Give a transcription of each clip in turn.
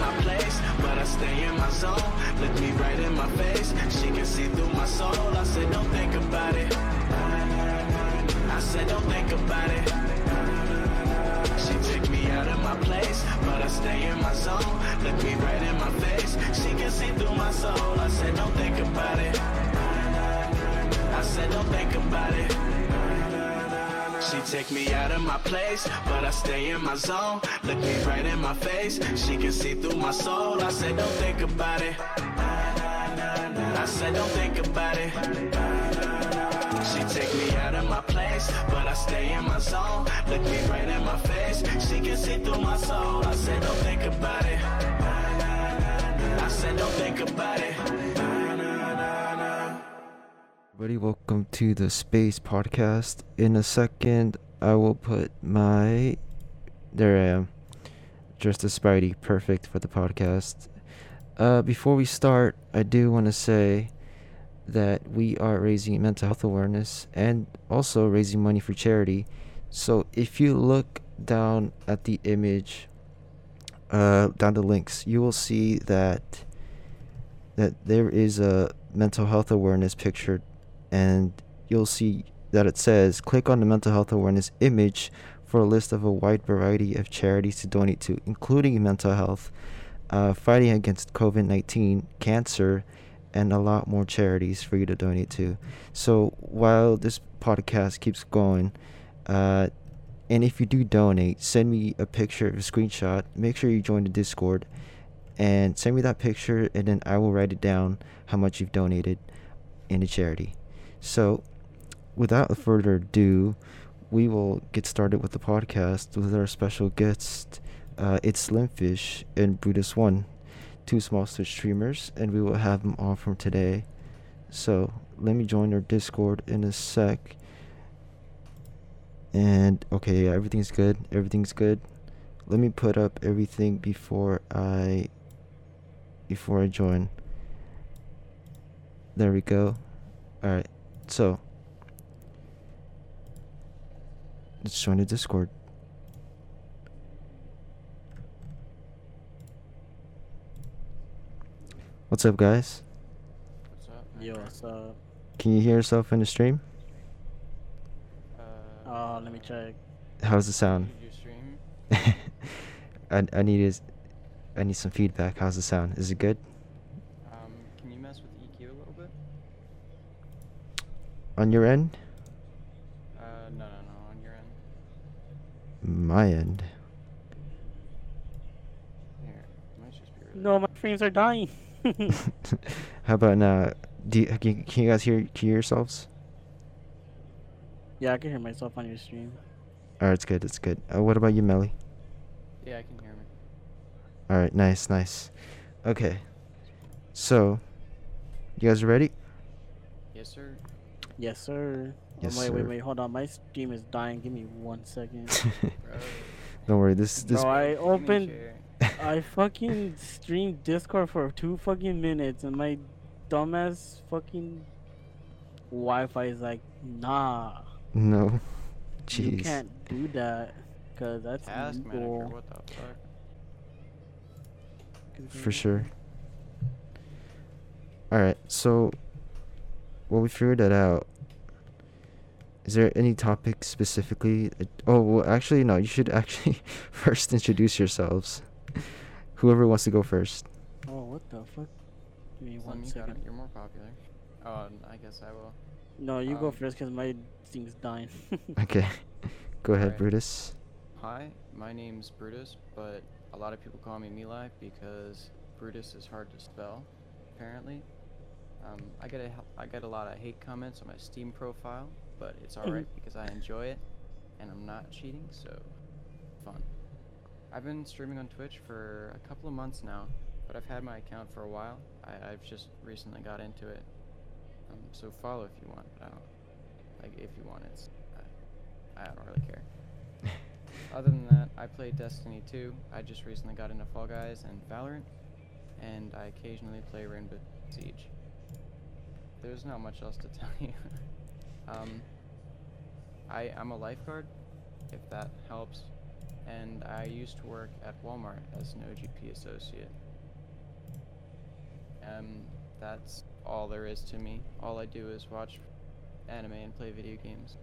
my place, but I stay in my zone. Look me right in my face, she can see through my soul. I said, don't think about it. I said, don't think about it. She took me out of my place, but I stay in my zone. Look me right in my face, she can see through my soul. I said, don't think about it. I said, don't think about it. She take me out of my place, but I stay in my zone. Look me right in my face, she can see through my soul. I said, don't think about it. I said, don't think about it. She take me out of my place, but I stay in my zone. Look me right in my face, she can see through my soul. I said, don't think about it. I said, don't think about it. Everybody, welcome to the Space Podcast. In a second, I will put my. There I am. Just a Spidey. Perfect for the podcast. Uh, before we start, I do want to say that we are raising mental health awareness and also raising money for charity. So if you look down at the image, uh, down the links, you will see that that there is a mental health awareness picture and you'll see that it says click on the mental health awareness image for a list of a wide variety of charities to donate to, including mental health, uh, fighting against COVID 19, cancer, and a lot more charities for you to donate to. So while this podcast keeps going, uh, and if you do donate, send me a picture, a screenshot. Make sure you join the Discord and send me that picture, and then I will write it down how much you've donated in the charity. So, without further ado, we will get started with the podcast with our special guest. Uh, it's Slimfish and Brutus One, two small Twitch streamers, and we will have them on from today. So, let me join your Discord in a sec. And okay, yeah, everything's good. Everything's good. Let me put up everything before I before I join. There we go. All right. So, let's join the Discord. What's up, guys? What's up? Yo, what's up? Can you hear yourself in the stream? Uh, Uh, let me check. How's the sound? Did you stream? I I need is I need some feedback. How's the sound? Is it good? Um, can you mess with EQ a little bit? On your end? Uh, no, no, no, on your end. My end. Here, it might just be really. No, my frames are dying. How about now? Do you, can, can you guys hear hear yourselves? yeah, I can hear myself on your stream. Alright, it's good. It's good. Uh, what about you, Melly? Yeah, I can hear me. All right, nice, nice. Okay, so you guys ready? Yes, sir. Yes, sir. Yes, wait, sir. wait, wait. Hold on. My stream is dying. Give me one second. Bro. Don't worry. This this Bro, I Give opened. I fucking streamed Discord for two fucking minutes, and my dumbass fucking Wi-Fi is like, nah. no. Jeez. You can't do that, cause that's Task manager, illegal. what the fuck? For sure. All right. So, well, we figured that out. Is there any topic specifically? Oh, well, actually, no. You should actually first introduce yourselves. Whoever wants to go first. Oh, what the fuck? Give me Slim, one you got second. it. You're more popular. Oh, n- I guess I will. No, you go Um, first, cause my thing's dying. Okay. Go ahead, Alright. Brutus. Hi, my name's Brutus, but a lot of people call me Meli because Brutus is hard to spell, apparently. Um, I get a I get a lot of hate comments on my Steam profile, but it's alright because I enjoy it, and I'm not cheating, so fun. I've been streaming on Twitch for a couple of months now, but I've had my account for a while. I, I've just recently got into it, um, so follow if you want. But I don't like if you want. it. I, I don't really care. Other than that, I play Destiny 2. I just recently got into Fall Guys and Valorant, and I occasionally play Rainbow Siege. There's not much else to tell you. um, I I'm a lifeguard, if that helps, and I used to work at Walmart as an OGP associate. Um, that's all there is to me. All I do is watch anime and play video games.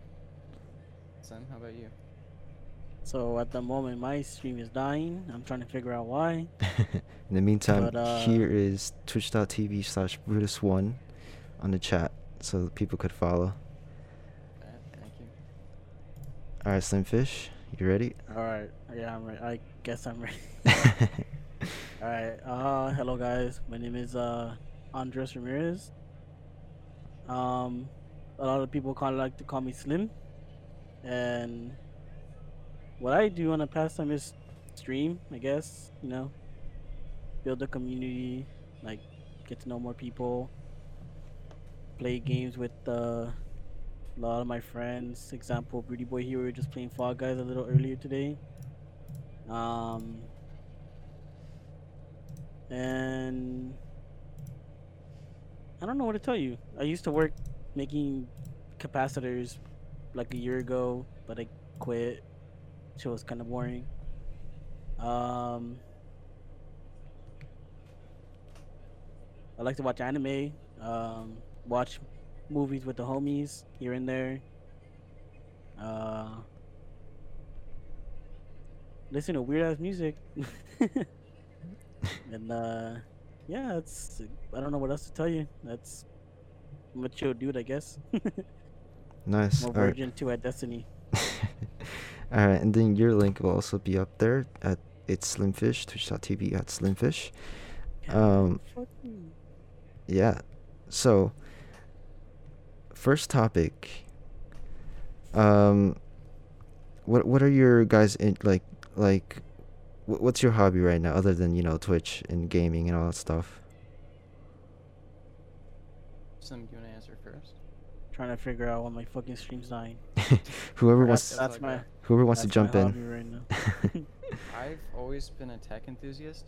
Sam, how about you? So at the moment, my stream is dying. I'm trying to figure out why. In the meantime, But, uh, here is twitch.tv slash Brutus1 on the chat so people could follow. Alright, thank you. Alright, Slimfish, you ready? All right. Yeah, I'm ready. I guess I'm ready. All right. Uh, hello guys. My name is uh Andres Ramirez. Um, a lot of people kind of like to call me Slim, and what I do on a pastime is stream. I guess you know, build a community, like get to know more people, play games with uh, a lot of my friends. Example, Broody Boy here. We were just playing Fall Guys a little earlier today. Um, and I don't know what to tell you. I used to work making capacitors like a year ago, but I quit. It was kind of boring. Um, I like to watch anime, um, watch movies with the homies here and there. Uh, listen to weird ass music. and uh, yeah, it's I don't know what else to tell you. That's I'm a chill dude, I guess. nice. More virgin to at Destiny. Alright, and then your link will also be up there at it's Slimfish, twitch.tv at Slimfish. Um, Yeah. So, first topic. Um, what what are your guys in like like? wh- What's your hobby right now, other than you know Twitch and gaming and all that stuff? Sam, do you want to answer first? trying to figure out why my fucking stream's dying. whoever wants Feels that's my whoever wants to jump my in. right now. I've always been a tech enthusiast.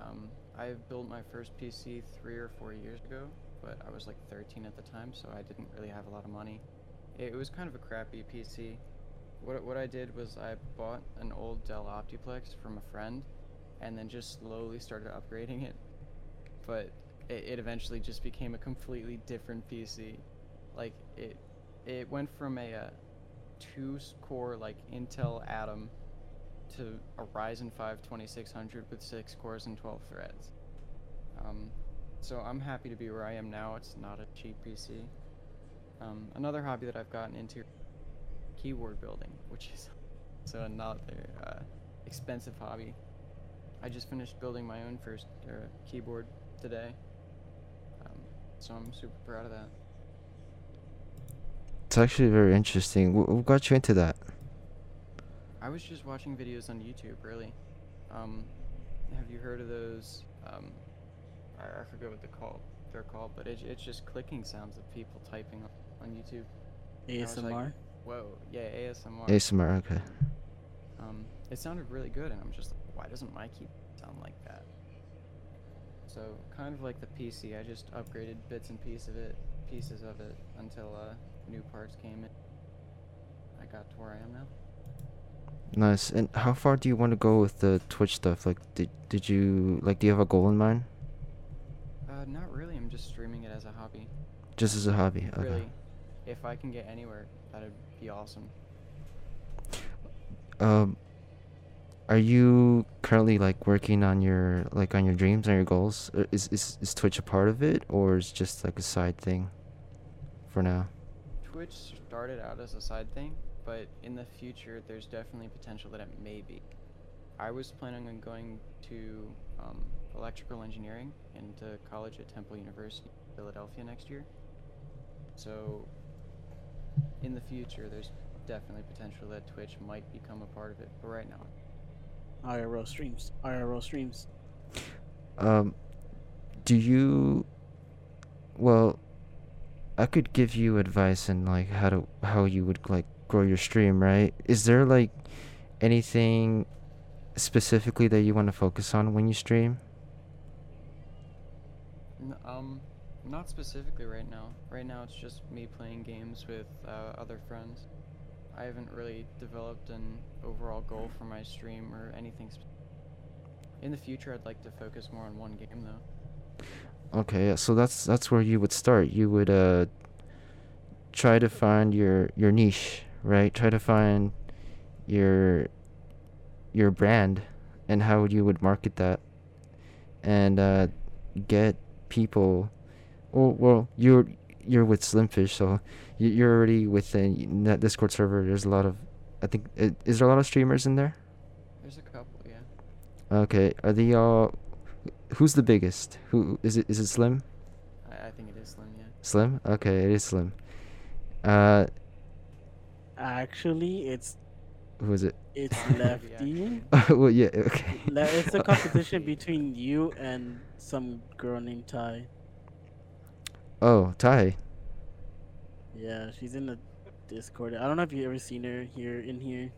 Um, I built my first PC three or four years ago, but I was like 13 at the time, so I didn't really have a lot of money. It, was kind of a crappy PC. What, what I did was I bought an old Dell Optiplex from a friend, and then just slowly started upgrading it. But it, it eventually just became a completely different PC. Like it, it went from a uh, two-core like Intel Atom to a Ryzen 5 2600 with 6 cores and 12 threads. Um, so I'm happy to be where I am now. It's not a cheap PC. Um, another hobby that I've gotten into keyboard building, which is so another uh, expensive hobby. I just finished building my own first uh, keyboard today. Um, so I'm super proud of that. It's actually very interesting. Wh- What got you into that? I was just watching videos on YouTube, really. Um, have you heard of those? Um, I, I forget what they're called. They're called, but it, it's just clicking sounds of people typing on, on YouTube. I was like, ASMR. Whoa, yeah, ASMR. ASMR. Okay. Um, it sounded really good, and I'm just like, why doesn't my keyboard sound like that? So kind of like the PC, I just upgraded bits and pieces of it, pieces of it until uh, new parts came in. I got to where I am now. Nice. And how far do you want to go with the Twitch stuff? Like, did did you like? Do you have a goal in mind? Uh, not really. I'm just streaming it as a hobby. Just as a hobby. Okay. Really, if I can get anywhere, that'd be awesome. Um, are you currently like working on your like on your dreams and your goals? Is is is Twitch a part of it, or is just like a side thing? For now. Twitch started out as a side thing, but in the future, there's definitely potential that it may be. I was planning on going to um, electrical engineering into college at Temple University, Philadelphia next year. So, in the future, there's definitely potential that Twitch might become a part of it. But right now, IRL streams. IRL streams. Um, do you? Well, I could give you advice on like how to how you would like grow your stream, right? Is there like anything specifically that you want to focus on when you stream? Um, not specifically right now. Right now, it's just me playing games with uh, other friends. I haven't really developed an overall goal for my stream or anything. In the future, I'd like to focus more on one game though. Okay, so that's that's where you would start. You would uh try to find your your niche, right? Try to find your your brand and how you would market that and uh get people well, well you're you're with Slimfish, so you- you're already within that Discord server. There's a lot of I think is there a lot of streamers in there? There's a couple, yeah. Okay, are they all who's the biggest? Who is it is it Slim? I, I think it is Slim, yeah. Slim? Okay, it is Slim. Uh, Actually, it's who is it? it's. Lefty. well, yeah, okay. It's a competition between you and some girl named Ty. Oh, Ty. Yeah, she's in the Discord. I don't know if you've ever seen her here in here.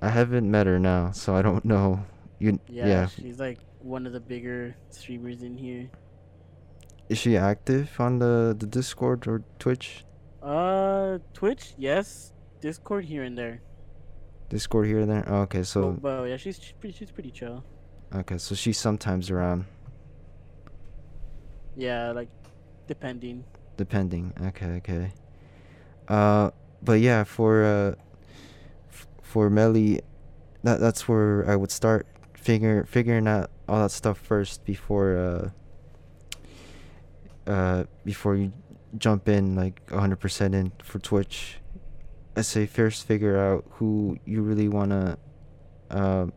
I haven't met her now, so I don't know. You Yeah, yeah. she's like one of the bigger streamers in here. Is she active on the the Discord or Twitch? Uh, Twitch, yes. Discord here and there. Discord here and there. Oh, okay, So, Oh, but yeah, she's she's pretty, she's pretty chill. okay, so she's sometimes around, Yeah, like depending. depending. Okay, okay. Uh, but yeah, for uh, for Melly, that that's where I would start figure figuring out all that stuff first before uh uh before you jump in like 100% in for Twitch. I say first figure out who you really want to um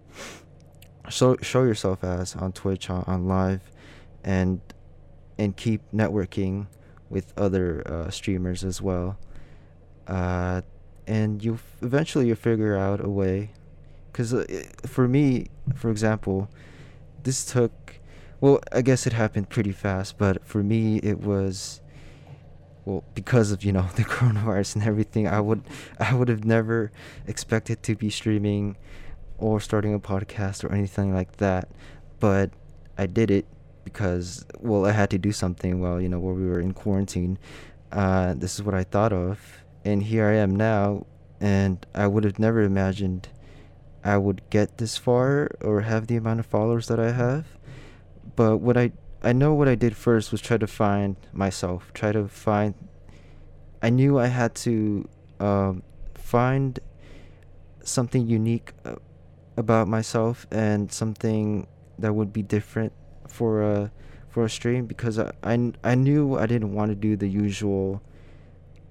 show show yourself as on Twitch on, on live and and keep networking with other uh, streamers as well. Uh, and you eventually you figure out a way because uh, for me for example this took well i guess it happened pretty fast but for me it was well because of you know the coronavirus and everything i would i would have never expected to be streaming or starting a podcast or anything like that. But i did it because well i had to do something while you know while we were in quarantine. Uh, this is what i thought of. And here i am now and i would have never imagined I would get this far or have the amount of followers that I have. But what I I know what I did first was try to find myself, try to find I knew I had to um, find something unique uh, about myself and something that would be different for a for a stream because I, I, I knew I didn't want to do the usual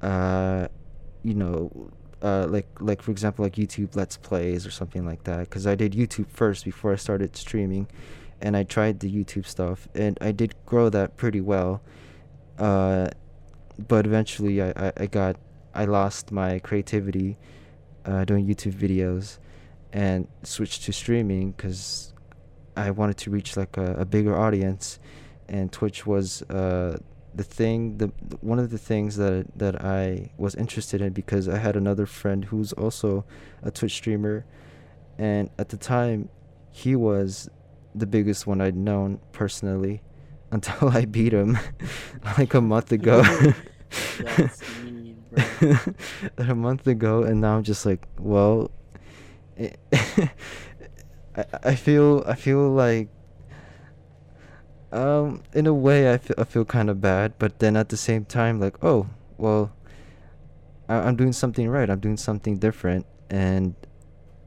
uh you know uh, like like for example like YouTube Let's Plays or something like that because I did YouTube first before I started streaming, and I tried the YouTube stuff and I did grow that pretty well, uh, but eventually I, I, I got I lost my creativity, uh, doing YouTube videos, and switched to streaming because I wanted to reach like a, a bigger audience, and Twitch was uh the thing the one of the things that that I was interested in because I had another friend who's also a Twitch streamer and at the time he was the biggest one I'd known personally until I beat him like a month ago. Mean, a month ago and now I'm just like, well it I I feel I feel like um, in a way, I feel, I feel kind of bad, but then at the same time, like, oh, well, I, I'm doing something right. I'm doing something different, and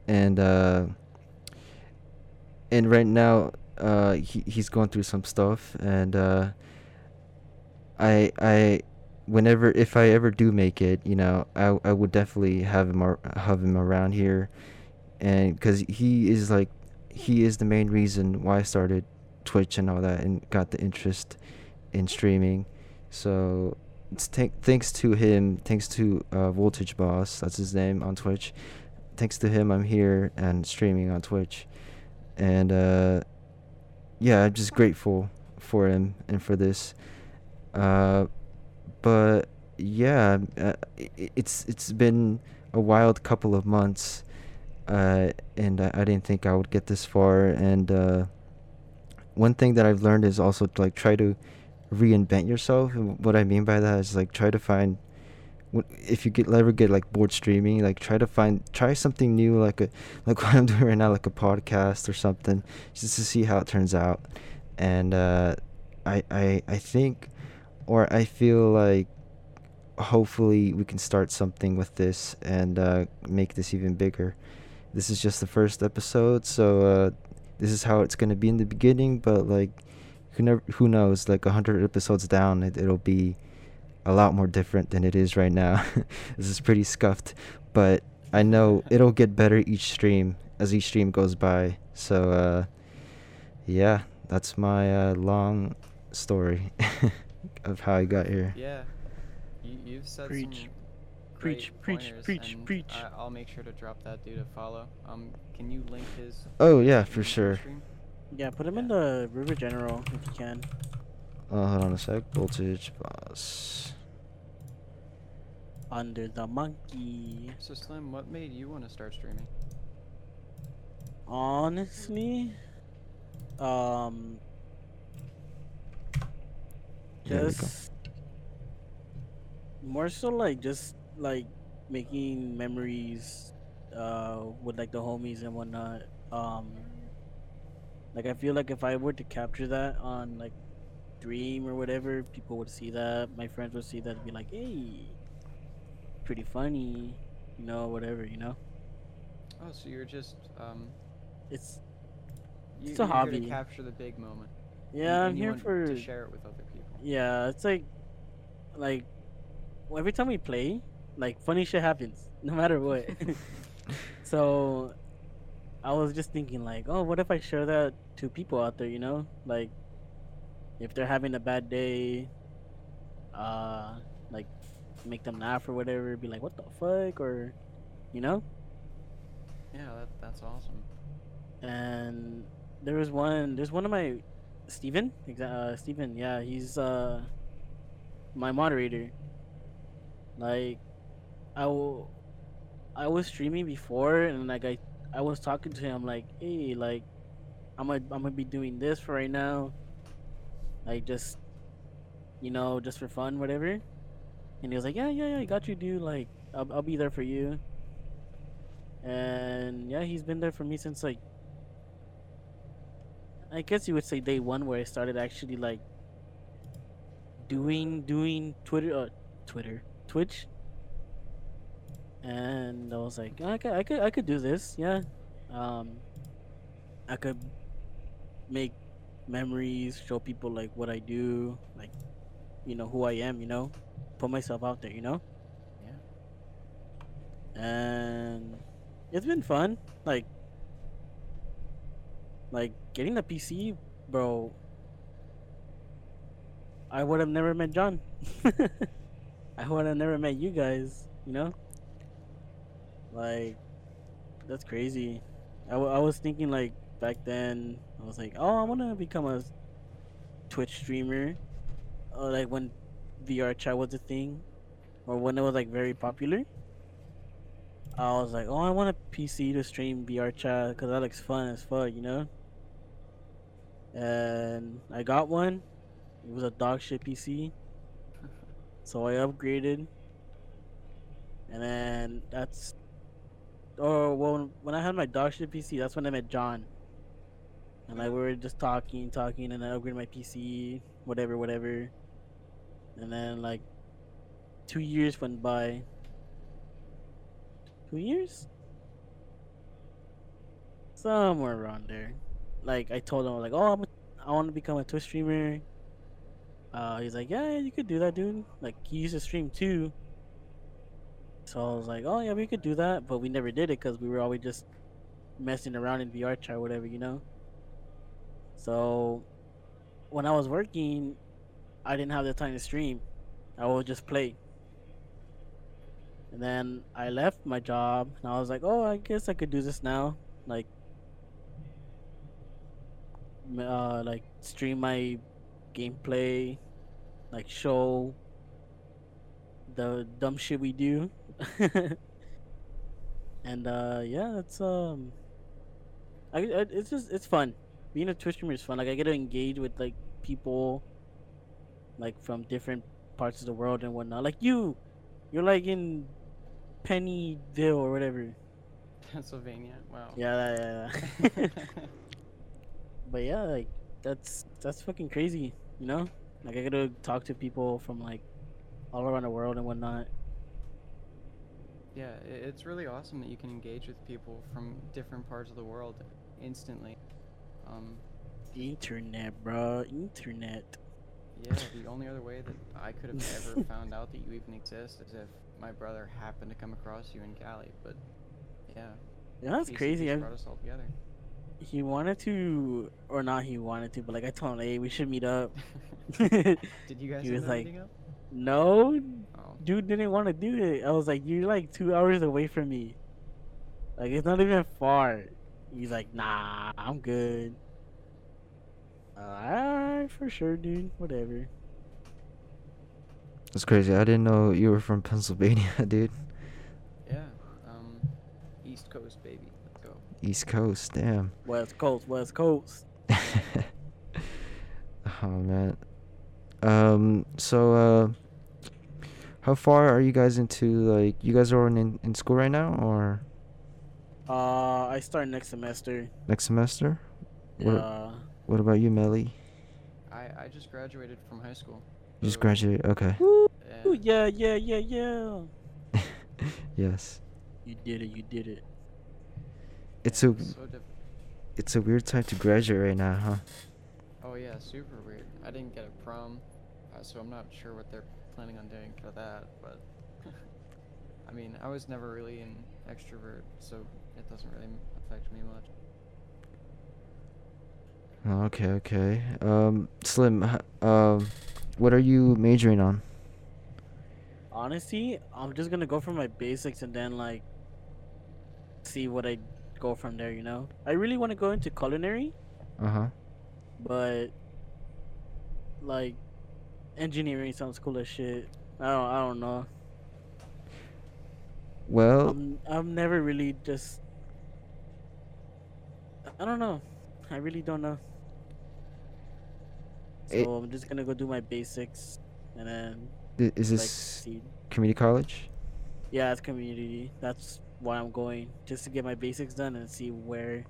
and uh, and right now, uh, he he's going through some stuff, and uh, I I whenever if I ever do make it, you know, I I would definitely have him ar- have him around here, and because he is like he is the main reason why I started Twitch and all that and got the interest in streaming. So it's th- thanks to him, thanks to uh, Voltage Boss, that's his name on Twitch. Thanks to him, I'm here and streaming on Twitch, and uh, yeah, I'm just grateful for him and for this. Uh, but yeah, uh, it's it's been a wild couple of months, uh, and I, I didn't think I would get this far. And uh, one thing that I've learned is also to like try to reinvent yourself. And what I mean by that is like try to find if you get ever get like bored streaming, like try to find try something new, like a like what I'm doing right now, like a podcast or something, just to see how it turns out. And uh, I I I think, or I feel like hopefully we can start something with this and uh, make this even bigger. This is just the first episode, so uh, this is how it's gonna be in the beginning. But like, who never who knows? Like a hundred episodes down, it, it'll be a lot more different than it is right now. this is pretty scuffed, but I know it'll get better each stream as each stream goes by. So uh, yeah, that's my uh, long story of how I got here. Yeah. You, you've said Preach. some Preach, great preach, pointers, preach, and preach. I, I'll make sure to drop that dude a follow. Um, can you link his? Oh yeah, for sure. stream? Yeah, put him in the River General if you can. Uh, hold on a sec. Voltage boss. Under the monkey. So Slim, what made you want to start streaming? Honestly, um, There we go. just more so like just like making memories uh with like the homies and whatnot um like i feel like if i were to capture that on like dream or whatever people would see that my friends would see that and be like hey pretty funny you know whatever you know Oh, so you're just um, it's you, It's a hobby. to capture the big moment. yeah i'm here for to share it with other people. Yeah, it's like, like, well, every time we play, like funny shit happens, no matter what. so, I was just thinking like, oh, what if I share that to people out there? You know, like, if they're having a bad day, uh, make them laugh or whatever. Be like, what the fuck, or, you know. Yeah, that, that's awesome. and there was one there's one of my Steven uh Steven yeah he's uh my moderator like I w- I was streaming before and like I I was talking to him like hey like I'm gonna I'm gonna be doing this for right now like just you know just for fun whatever and he was like yeah yeah yeah I got you dude. Like I'll, I'll be there for you. And yeah he's been there for me since like I guess you would say day one where I started actually like doing doing Twitter uh, Twitter Twitch, and I was like I could I could I could do this. Yeah, um, I could make memories, show people like what I do, like you know who I am, you know, put myself out there, you know, Yeah. and it's been fun. Like like getting the pc bro. I would have never met john. I would have never met you guys you know? Like that's crazy. I, w- I was thinking like back then i was like oh i want to become a twitch streamer. Or like when vr chat was a thing or when it was like very popular I was like, oh, I want a PC to stream VR chat because that looks fun as fuck, you know. And I got one. It was a dog shit PC, so I upgraded. And then that's, oh well, when I had my dog shit PC, that's when I met John. And like we were just talking, talking, and I upgraded my PC, whatever, whatever. And then like, two years went by. Two years? Somewhere around there. Like i told him like oh I'm a, i want to become a twitch streamer. Uh he's like yeah you could do that dude. Like he used to stream too. So i was like oh yeah we could do that. But we never did it because we were always just messing around in vr chat or whatever you know? So when i was working i didn't have the time to stream i would just play and then I left my job and I was like, oh, I guess I could do this now. Like, uh, like stream my gameplay, like show the dumb shit we do. and uh, yeah, it's um, I, I it's just it's fun. Being a Twitch streamer is fun. Like I get to engage with like people, like from different parts of the world and whatnot. Like you, You're like in Pennyville or whatever. Pennsylvania. Wow. Yeah, yeah, yeah. but yeah, like that's that's fucking crazy, you know? Like I get to talk to people from like all around the world and whatnot. Yeah, it's really awesome that you can engage with people from different parts of the world instantly. Um, Internet, bro. Internet. Yeah, the only other way that I could have ever found out that you even exist is if my brother happened to come across you in Cali. But yeah, Yeah, that's BC crazy. I, brought us all together. he wanted to, or not he wanted to, but like I told him, hey, we should meet up. Did you guys He was like- up? no, Oh, dude didn't want to do it. I was like, you're like two hours away from me. Like it's not even far. He's like, nah, I'm good. Uh, alright, for sure, dude. Whatever. That's crazy. I didn't know you were from Pennsylvania, dude. yeah. Um, East Coast, baby. Let's go. East Coast, damn. West Coast, West Coast. oh man. Um. So, uh, how far are you guys into like? You guys are in in school right now, or Uh, I start next semester. next semester? Yeah. What about you, Melly? I I just graduated from high school. You just graduated. Okay. Ooh, and yeah, yeah, yeah, yeah. yes. You did it. You did it. It's yeah, a it so it's a weird time to graduate right now, huh? Oh yeah, super weird. I didn't get a prom, uh, so I'm not sure what they're planning on doing for that. But I mean, I was never really an extrovert, so it doesn't really affect me much. Oh, Okay, okay. Um, Slim, h- um, what are you majoring on? Honestly, I'm just gonna go for my basics and then like see what I go from there. You know, I really want to go into culinary, Uh huh. but like engineering sounds cool as shit. I don't. I don't know. Well, I'm. I'm never really just. I don't know. I really don't know. So It- I'm just gonna go do my basics and then is this see. community college? Yeah, it's community. That's why I'm going, just to get my basics done and see where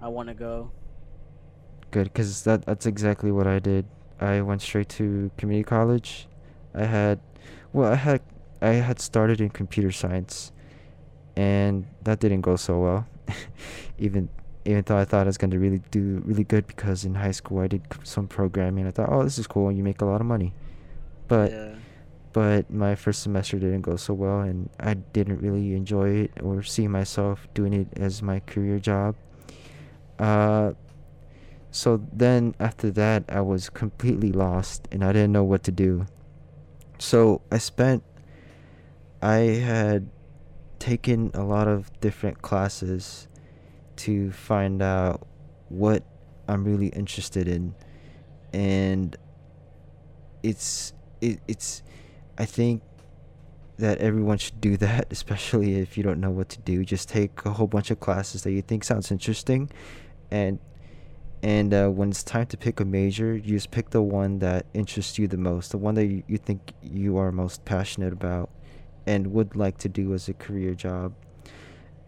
I want to go. Good, cause that that's exactly what I did. I went straight to community college. I had, well, I had I had started in computer science, and that didn't go so well. even even though I thought I was gonna really do really good because in high school I did some programming. I thought, oh, this is cool, and you make a lot of money. But yeah, but my first semester didn't go so well and I didn't really enjoy it or see myself doing it as my career job. Uh so then after that I was completely lost and I didn't know what to do. So I spent I had taken a lot of different classes to find out what I'm really interested in and it's it, it's I think that everyone should do that, especially if you don't know what to do. Just take a whole bunch of classes that you think sounds interesting, and and uh, when it's time to pick a major, you just pick the one that interests you the most, the one that you, you think you are most passionate about, and would like to do as a career job.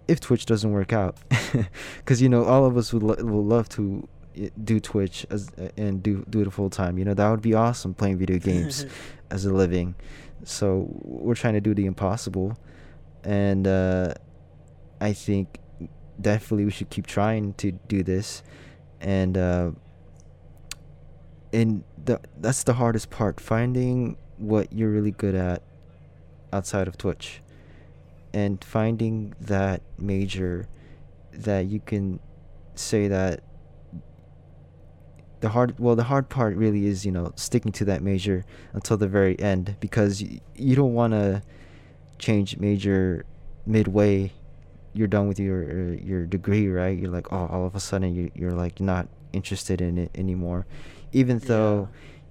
If Twitch doesn't work out, because you know all of us would lo- would love to uh, do Twitch as uh, and do do it full time. You know that would be awesome playing video games as a living. So we're trying to do the impossible, and uh, I think definitely we should keep trying to do this, and uh, and the that's the hardest part finding what you're really good at outside of Twitch, and finding that major that you can say that the hard well the hard part really is you know sticking to that major until the very end because you don't want to change major midway you're done with your uh, your degree right? You're like oh all of a sudden you, you're like not interested in it anymore. Even though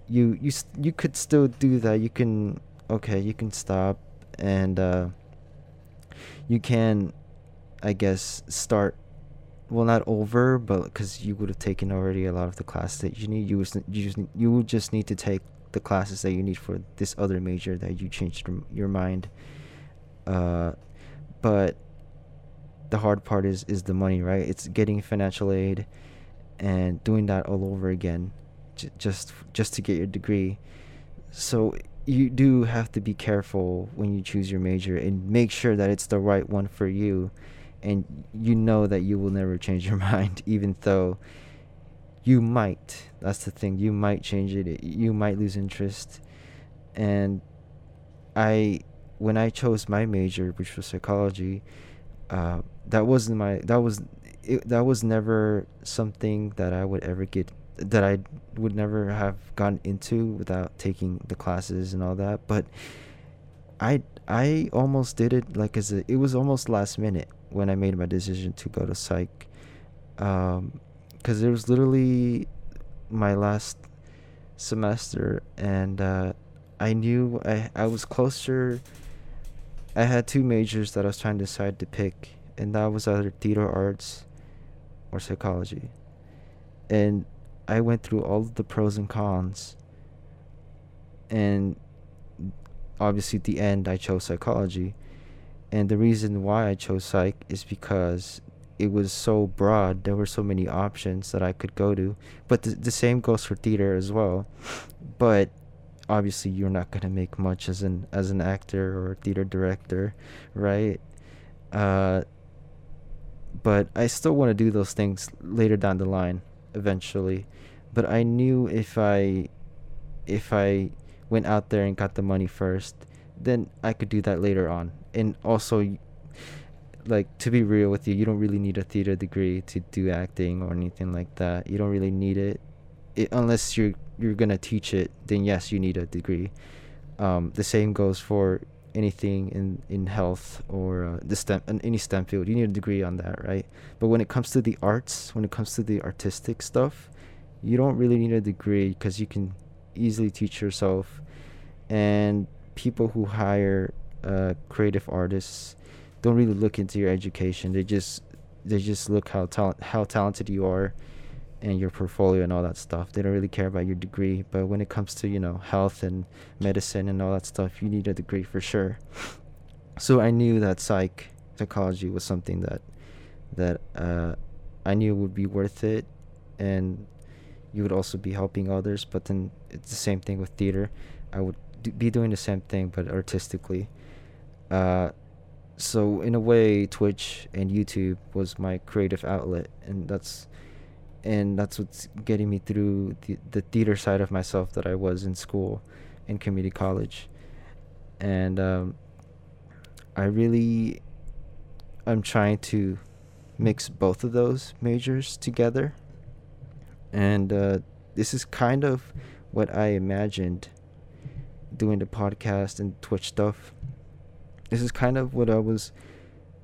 you you you could still do that. You can okay you can stop and uh you can i guess start well not over but because you would have taken already a lot of the classes that you need you was you just you would just need to take the classes that you need for this other major that you changed your- mind. Uh, but the hard part is is the money, right? It's getting financial aid and doing that all over again, j- just just to get your degree. So you do have to be careful when you choose your major and make sure that it's the right one for you, and you know that you will never change your mind, even though you might. That's the thing. You might change it. You might lose interest, and I when I chose my major, which was psychology, uh, that wasn't my that was it, that was never something that I would ever get that I would never have gotten into without taking the classes and all that. But I I almost did it like as a it was almost last minute when I made my decision to go to psych, um, because it was literally my last semester and uh, I knew I I was closer. I had two majors that I was trying to decide to pick, and that was either theater arts or psychology. And I went through all the pros and cons, and obviously at the end I chose psychology. And the reason why I chose psych is because it was so broad. There were so many options that I could go to. But the, the same goes for theater as well. But obviously you're not going to make much as an as an actor or theater director, right? Uh but I still want to do those things later down the line eventually. But I knew if I if I went out there and got the money first, then I could do that later on. And also like to be real with you, you don't really need a theater degree to do acting or anything like that. You don't really need it, it unless you're you're gonna teach it. Then yes, you need a degree. Um, the same goes for anything in in health or uh, the STEM in any STEM field. You need a degree on that, right? But when it comes to the arts, when it comes to the artistic stuff, you don't really need a degree because you can easily teach yourself. And people who hire uh, creative artists don't really look into your education. They just they just look how talent how talented you are and your portfolio and all that stuff. They don't really care about your degree. But when it comes to, you know, health and medicine and all that stuff, you need a degree for sure. So I knew that psych psychology was something that that uh, I knew would be worth it and you would also be helping others, but then it's the same thing with theater. I would be doing the same thing but artistically. Uh, so in a way, Twitch and YouTube was my creative outlet, and that's and that's what's getting me through the, the theater side of myself that I was in school, in community college, and um, I really, I'm trying to mix both of those majors together, and uh, this is kind of what I imagined doing the podcast and Twitch stuff. This is kind of what I was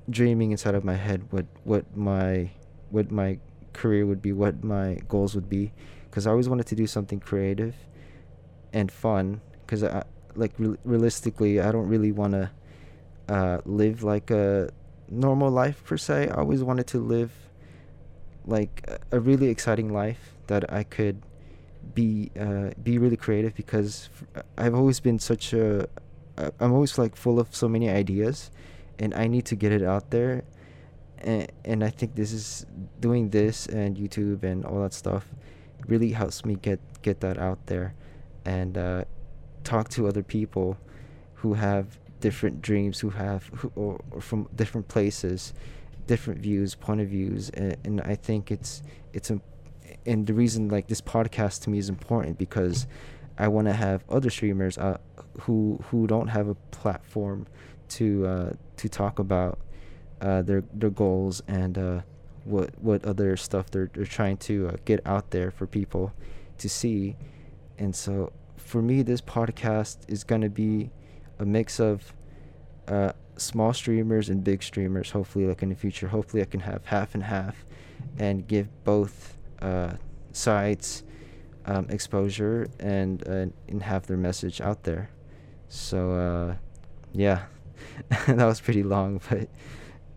dreaming inside of my head what what my what my career would be, what my goals would be because I always wanted to do something creative and fun cuz I like re- realistically I don't really want to uh, live like a normal life per se. I always wanted to live like a, a really exciting life that I could be uh, be really creative because I've always been such a I'm always like full of so many ideas and I need to get it out there and, I think this is doing this and YouTube and all that stuff really helps me get get that out there and uh, talk to other people who have different dreams who have who, or, or from different places different views point of views and, and I think it's it's a and the reason like this podcast to me is important because I want to have other streamers uh, who who don't have a platform to uh, to talk about uh, their their goals and uh, what what other stuff they're they're trying to uh, get out there for people to see. And so for me, this podcast is gonna be a mix of uh, small streamers and big streamers. Hopefully, like in the future, hopefully I can have half and half, and give both uh, sides um, exposure and uh, and have their message out there. So yeah, that was pretty long, but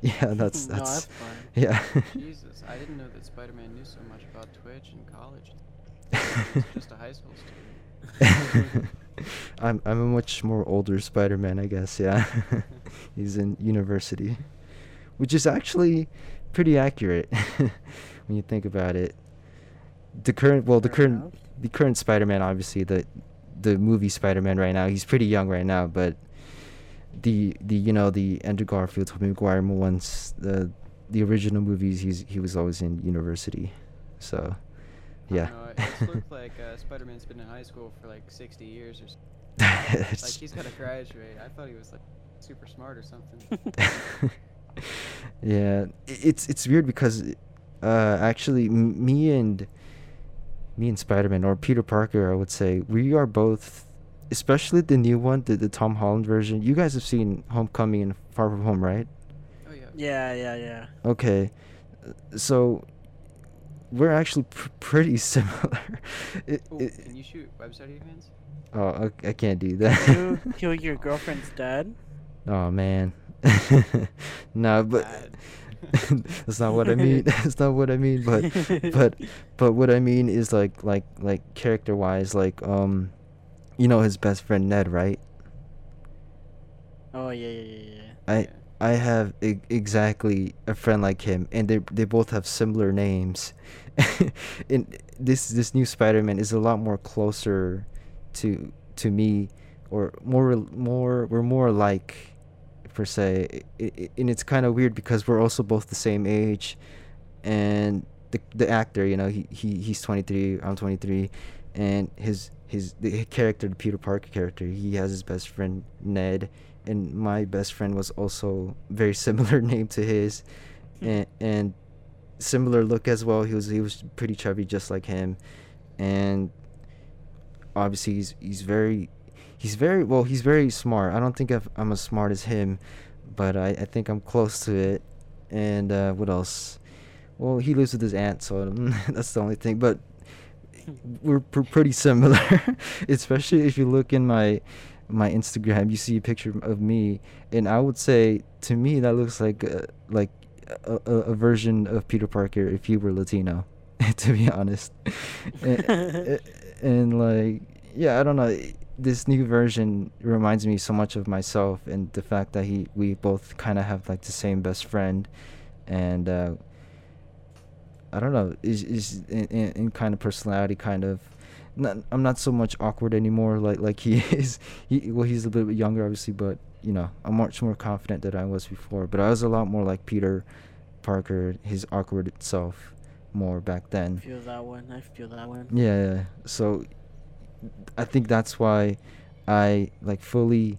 yeah, that's No, that's that's yeah. Jesus, I didn't know that Spider-Man knew so much about Twitch in college. Just a high school student. I'm I'm a much more older Spider-Man, I guess. Yeah, he's in university, which is actually pretty accurate when you think about it. The current, well, the current, the current Spider-Man, obviously the the movie Spider-Man right now, he's pretty young right now, but the the you know the Andrew Garfield, Tobey Maguire ones, the the original movies, he's he was always in university, so yeah. know, it looks like uh, Spider-Man's been in high school for like 60 years or something. Like he's gotta graduate. I thought he was like super smart or something. yeah, it's it's weird because uh, actually m- me and me and Spider-Man or Peter Parker, I would say we are both, especially the new one, the, the Tom Holland version. You guys have seen Homecoming and Far From Home, right? Oh yeah. Yeah, yeah, yeah. Okay, so we're actually pr- pretty similar. it, Ooh, it, can you shoot website events? oh, I, I can't do You that. kill your girlfriend's dad. oh man, no, but. Bad. that's not what I mean. That's not what I mean. But but but what I mean is like like like character wise, like um, you know his best friend Ned, right? Oh yeah, yeah, yeah, yeah. I Yeah. I have e- exactly a friend like him, and they they both have similar names. and this this new Spider-Man is a lot more closer to to me, or more more we're more alike, per se. I- I- and it's kind of weird because we're also both the same age, and the the actor, you know, he, he he's 23, I'm 23, and his his the character, the Peter Parker character, he has his best friend Ned, and my best friend was also very similar name to his, and and similar look as well. He was he was pretty chubby, just like him, and obviously he's he's very he's very well he's very smart. I don't think I've, I'm as smart as him, but I I think I'm close to it. And uh, what else? Well, he lives with his aunt, so that's the only thing. But we're pr- pretty similar, especially if you look in my my Instagram. You see a picture of me, and I would say to me that looks like uh, like a, a, a version of Peter Parker if he were Latino. to be honest, and, and like yeah, I don't know. This new version reminds me so much of myself, and the fact that he we both kind of have like the same best friend, and uh, I don't know, is is in, in, in kind of personality, kind of. Not, I'm not so much awkward anymore, like like he is. He well, he's a little bit younger, obviously, but you know, I'm much more confident than I was before. But I was a lot more like Peter Parker, his awkward self, more back then. I feel that one. I feel that one. Yeah, yeah. So I think that's why I like fully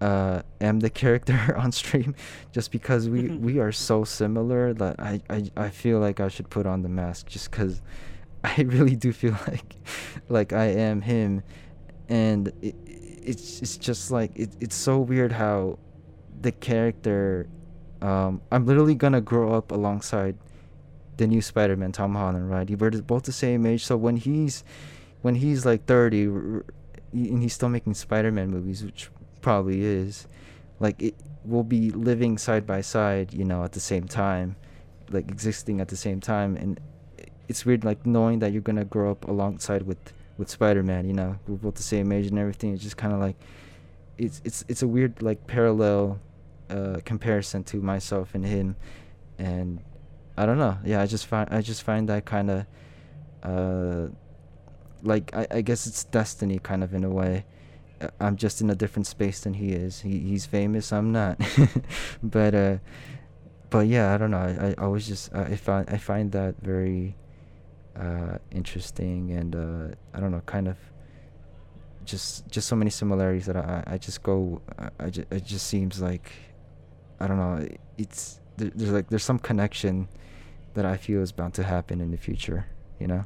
uh am the character on stream just because we we are so similar that I, I I feel like I should put on the mask just cuz I really do feel like like I am him. And it, it's it's just like it, it's so weird how the character um I'm literally to grow up alongside the new Spider-Man, Tom Holland, right? We're both the same age, so when he's when he's like 30 r- r- and he's still making Spider-Man movies, which probably is, like it will be living side by side, you know, at the same time, like existing at the same time, and it's weird, like knowing that you're gonna grow up alongside with with Spider-Man. You know, we're both the same age and everything. It's just kind of like it's it's it's a weird like parallel uh, comparison to myself and him, and I don't know. Yeah, I just find I just find that kind of uh like I, I guess it's destiny kind of in a way. I'm just in a different space than he is. He he's famous, I'm not. but uh but yeah, I don't know. I, I always just uh, I find I find that very uh interesting and uh I don't know, kind of just just so many similarities that I I just go I, I just, it just seems like I don't know, it's there, there's like there's some connection that I feel is bound to happen in the future, you know?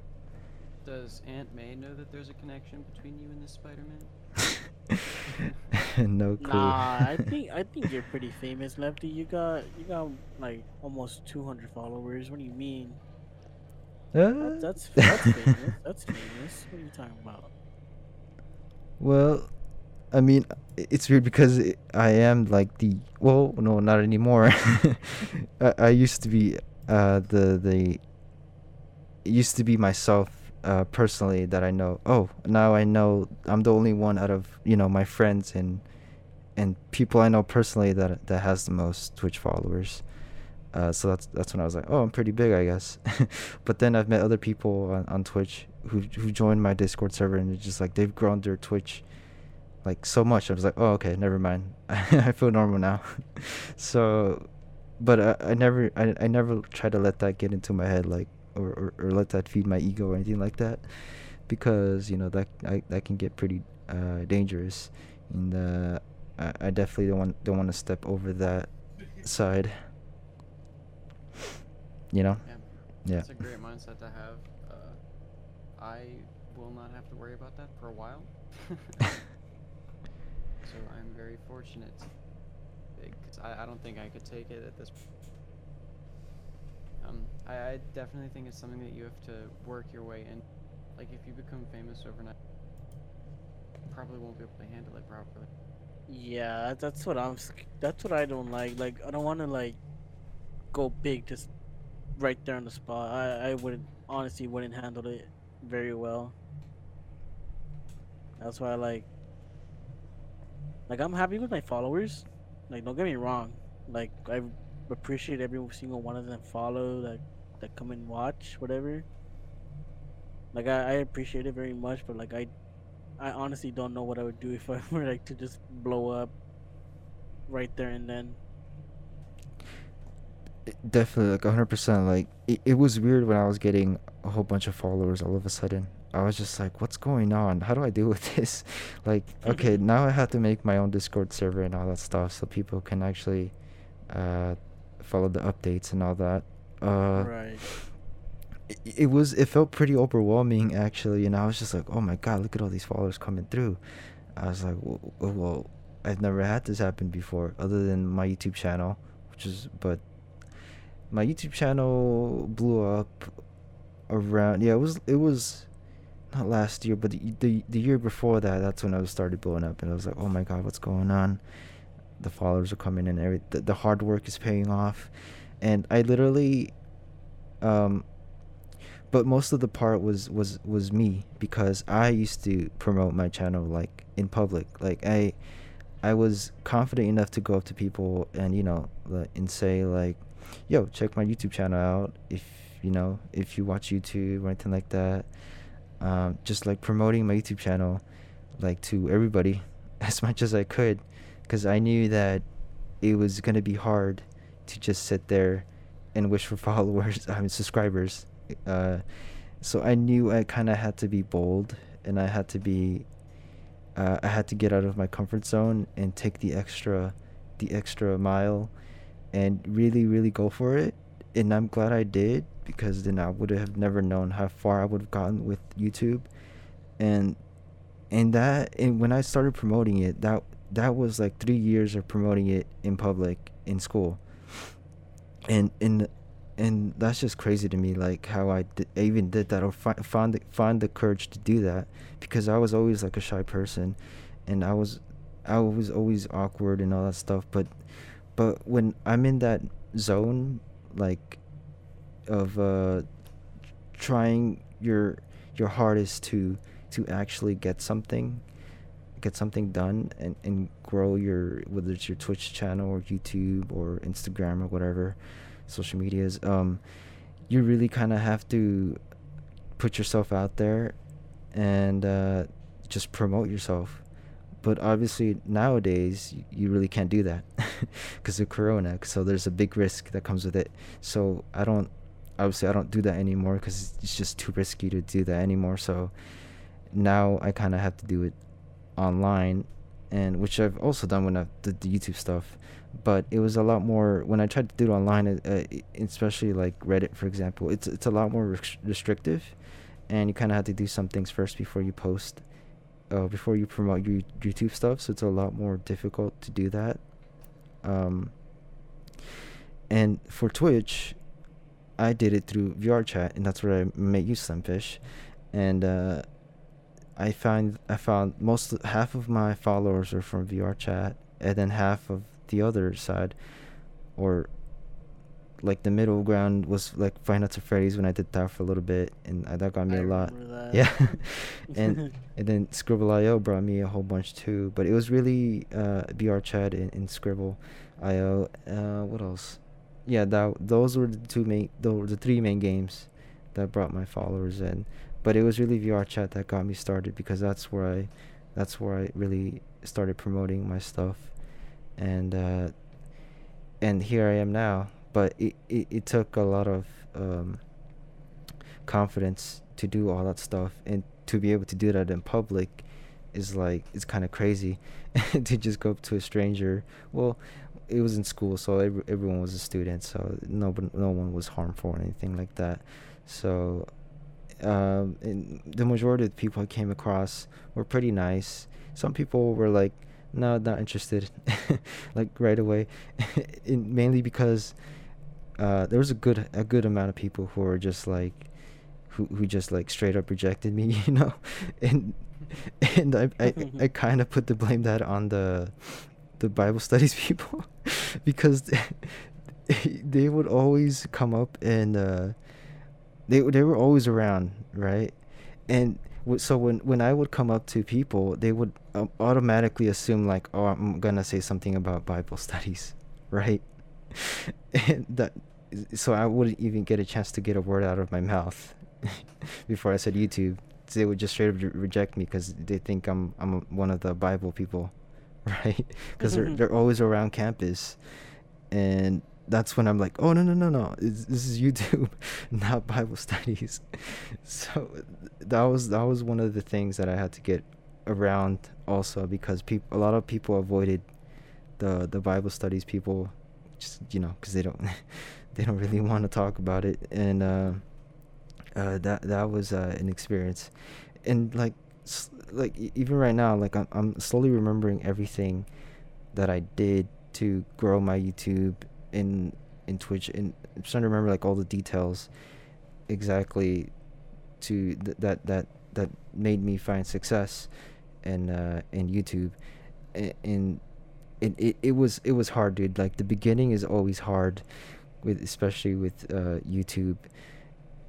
Does Aunt May know that there's a connection between you and this Spider-Man? no clue. Nah, I think I think you're pretty famous, Lefty. You got you got like almost 200 followers. What do you mean? That, that's that's famous. That's famous. What are you talking about? Well, I mean, it's weird because i- I am like the well, no, not anymore. I, I used to be uh the the used to be myself uh, personally that I know. Oh, now I know I'm the only one out of you know my friends and and people I know personally that that has the most Twitch followers. Uh, so that's that's when I was like, oh, I'm pretty big, I guess. but then I've met other people on, on Twitch who who joined my Discord server and it's just like they've grown their Twitch like so much. I was like, oh, okay, never mind. I feel normal now. so, but I, I never I, I never try to let that get into my head like or, or, or let that feed my ego or anything like that because you know that I, that can get pretty uh, dangerous and uh, I, I definitely don't want don't want to step over that side you know Yeah. yeah It's a great mindset to have. Uh, I will not have to worry about that for a while. so I'm very fortunate. Because I, I don't think I could take it at this point. Um, I, I definitely think it's something that you have to work your way in. Like, if you become famous overnight, probably won't be able to handle it properly. Yeah, that's what I'm. That's what I don't like. Like, I don't want to like go big just right there on the spot. I I wouldn't honestly wouldn't handle it very well. That's why I like. Like, I'm happy with my followers. Like, don't get me wrong. Like, I appreciate every single one of them follow that that come and watch whatever. Like, I, I appreciate it very much, but like I I honestly don't know what I would do if I were like to just blow up right there and then. definitely like 100% like it, it was weird when i was getting a whole bunch of followers all of a sudden i was just like what's going on how do i deal with this like okay now i have to make my own discord server and all that stuff so people can actually uh follow the updates and all that. Uh right. it, it was it felt pretty overwhelming actually and i was just like oh my god look at all these followers coming through. I was like well, well i've never had this happen before other than my youtube channel which is but my youtube channel blew up around yeah it was it was not last year but the, the the year before that that's when i was started blowing up and i was like oh my god what's going on the followers are coming in every the, the hard work is paying off. And i literally um but most of the part was was was me because i used to promote my channel like in public. Like i i was confident enough to go up to people and you know and say like yo check my youtube channel out if you know if you watch youtube or anything like that. Um, just like promoting my youtube channel like to everybody as much as i could because i knew that it was going to be hard to just sit there and wish for followers i mean subscribers uh, so i knew i kind of had to be bold and i had to be uh, i had to get out of my comfort zone and take the extra the extra mile and really really go for it and i'm glad i did because then i would have never known how far i would have gotten with youtube and and that and when i started promoting it that that was like three years of promoting it in public in school. And and and that's just crazy to me like how i, I even did that or fi- found the, find the courage to do that because i was always like a shy person and i was i was always awkward and all that stuff but but when i'm in that zone like of uh trying your your hardest to to actually get something get something done and, and grow your whether it's your twitch channel or youtube or instagram or whatever social medias um you really kind of have to put yourself out there and uh just promote yourself. But obviously nowadays you really can't do that because of corona so there's a big risk that comes with it. So i don't obviously i don't do that anymore because it's just too risky to do that anymore. So now i kind of have to do it online and which i've also done when i did the youtube stuff but it was a lot more when i tried to do it online uh, especially like reddit for example it's it's a lot more rest- restrictive and you kind of have to do some things first before you post uh, before you promote your YouTube stuff, so it's a lot more difficult to do that. Um, and for Twitch, I did it through VR chat, and that's where I met you, Slimfish, and uh, I found I found most half of my followers are from VR chat, and then half of the other side, or like the middle ground was like Five Nights at Freddy's when I did that for a little bit, and that got me I a lot. that. Yeah, and and then skribbl.io brought me a whole bunch too. But it was really uh, VR Chat and, and skribbl.io. Uh, what else? Yeah, that those were the two main, those were the three main games that brought my followers in. But it was really VR Chat that got me started because that's where I, that's where I really started promoting my stuff, and uh, and here I am now. But it, it, it took a lot of um, confidence to do all that stuff. And to be able to do that in public is like it's kind of crazy to just go up to a stranger. Well it was in school so every, everyone was a student so no no one was harmful or anything like that. So um, the majority of the people I came across were pretty nice. Some people were like no not interested. Like right away. In, mainly because uh, there was a good a good amount of people who were just like who who just like straight up rejected me, you know, and and I I, I kind of put the blame that on the the Bible studies people because they, they would always come up and uh, they they were always around, right? And so when when I would come up to people, they would um, automatically assume like, oh, I'm gonna say something about Bible studies, right? and that so I wouldn't even get a chance to get a word out of my mouth before I said YouTube. They would just straight up re- reject me because they think I'm I'm one of the Bible people, right? Because they're they're always around campus, and that's when I'm like, oh no no no no, it's, this is YouTube, not Bible studies. so that was that was one of the things that I had to get around also because people a lot of people avoided the the Bible studies people, just you know because they don't they don't really want to talk about it and. Uh, uh, that that was uh, an experience, and like like even right now, like I'm I'm slowly remembering everything that I did to grow my YouTube in in Twitch, and I'm starting to remember like all the details exactly to th- that that that made me find success in uh, in YouTube, A- and it, it it was it was hard, dude. Like the beginning is always hard, with especially with uh, YouTube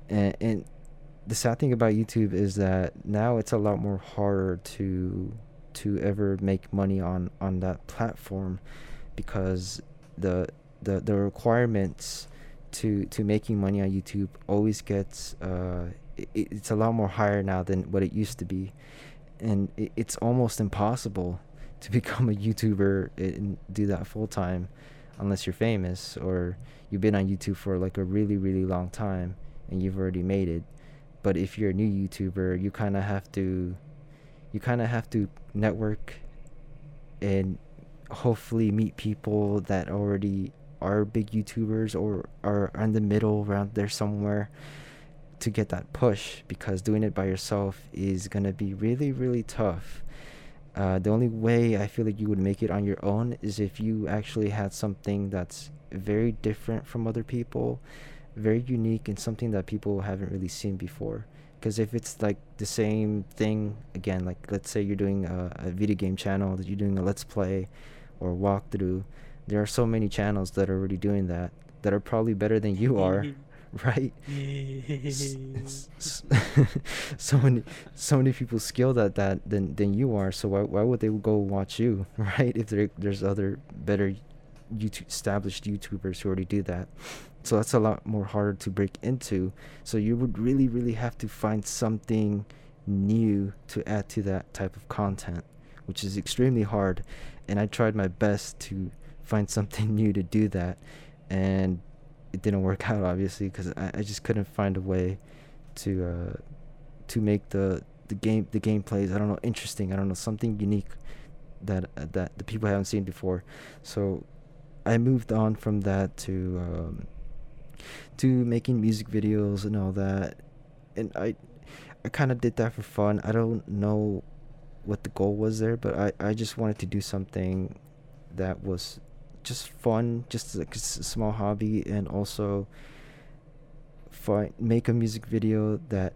and, and the sad thing about YouTube is that now it's a lot more harder to to ever make money on on that platform because the the the requirements to to making money on YouTube always gets uh it, it's a lot more higher now than what it used to be and it, it's almost impossible to become a YouTuber and do that full time unless you're famous or you've been on YouTube for like a really really long time and you've already made it. But if you're a new YouTuber, you kind of have to you kind of have to network and hopefully meet people that already are big YouTubers or are in the middle around there somewhere to get that push because doing it by yourself is going to be really really tough. Uh, the only way I feel like you would make it on your own is if you actually had something that's very different from other people very unique and something that people haven't really seen before because if it's like the same thing again like let's say you're doing a, a video game channel that you're doing a let's play or walkthrough there are so many channels that are already doing that that are probably better than you are right? So many so many people skilled at that than than you are so why, why would they go watch you right? If there, there's other better YouTube established YouTubers who already do that. So that's a lot more harder to break into. So you would really really have to find something new to add to that type of content which is extremely hard. And I tried my best to find something new to do that and it didn't work out obviously because I, I just couldn't find a way to uh, to make the the game the gameplays I don't know interesting I don't know something unique that uh, that the people haven't seen before. So I moved on from that to um, to making music videos and all that and I I kind of did that for fun. I don't know what the goal was there but I I just wanted to do something that was just fun, just like a small hobby, and also find make a music video that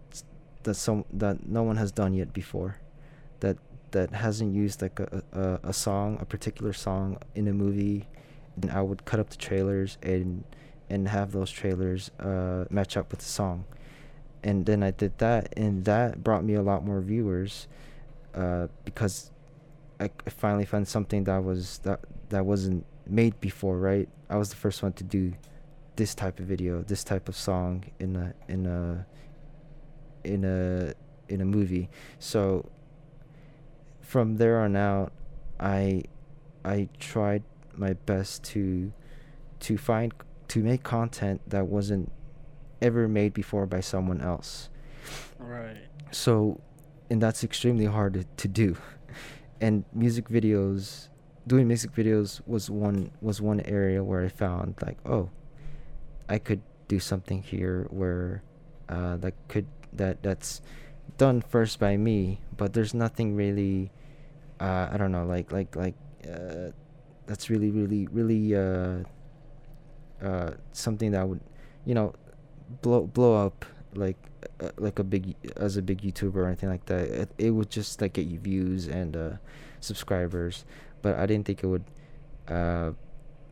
that some that no one has done yet before, that that hasn't used like a, a a song, a particular song in a movie, and I would cut up the trailers and and have those trailers uh, match up with the song. And then I did that, and that brought me a lot more viewers uh, because I, I finally found something that was that that wasn't made before, right? I was the first one to do this type of video, this type of song in a in a in a in a movie. So from there on out, I I tried my best to to find to make content that wasn't ever made before by someone else. Right. So, and that's extremely hard to, to do. And music videos, doing music videos was one was one area where I found like, oh, I could do something here where uh, that could that that's done first by me, but there's nothing really uh, I don't know like like like uh, that's really really really uh, uh, something that would you know blow blow up like uh, like a big as a big YouTuber or anything like that. It, it would just like get you views and uh, subscribers, but I didn't think it would uh,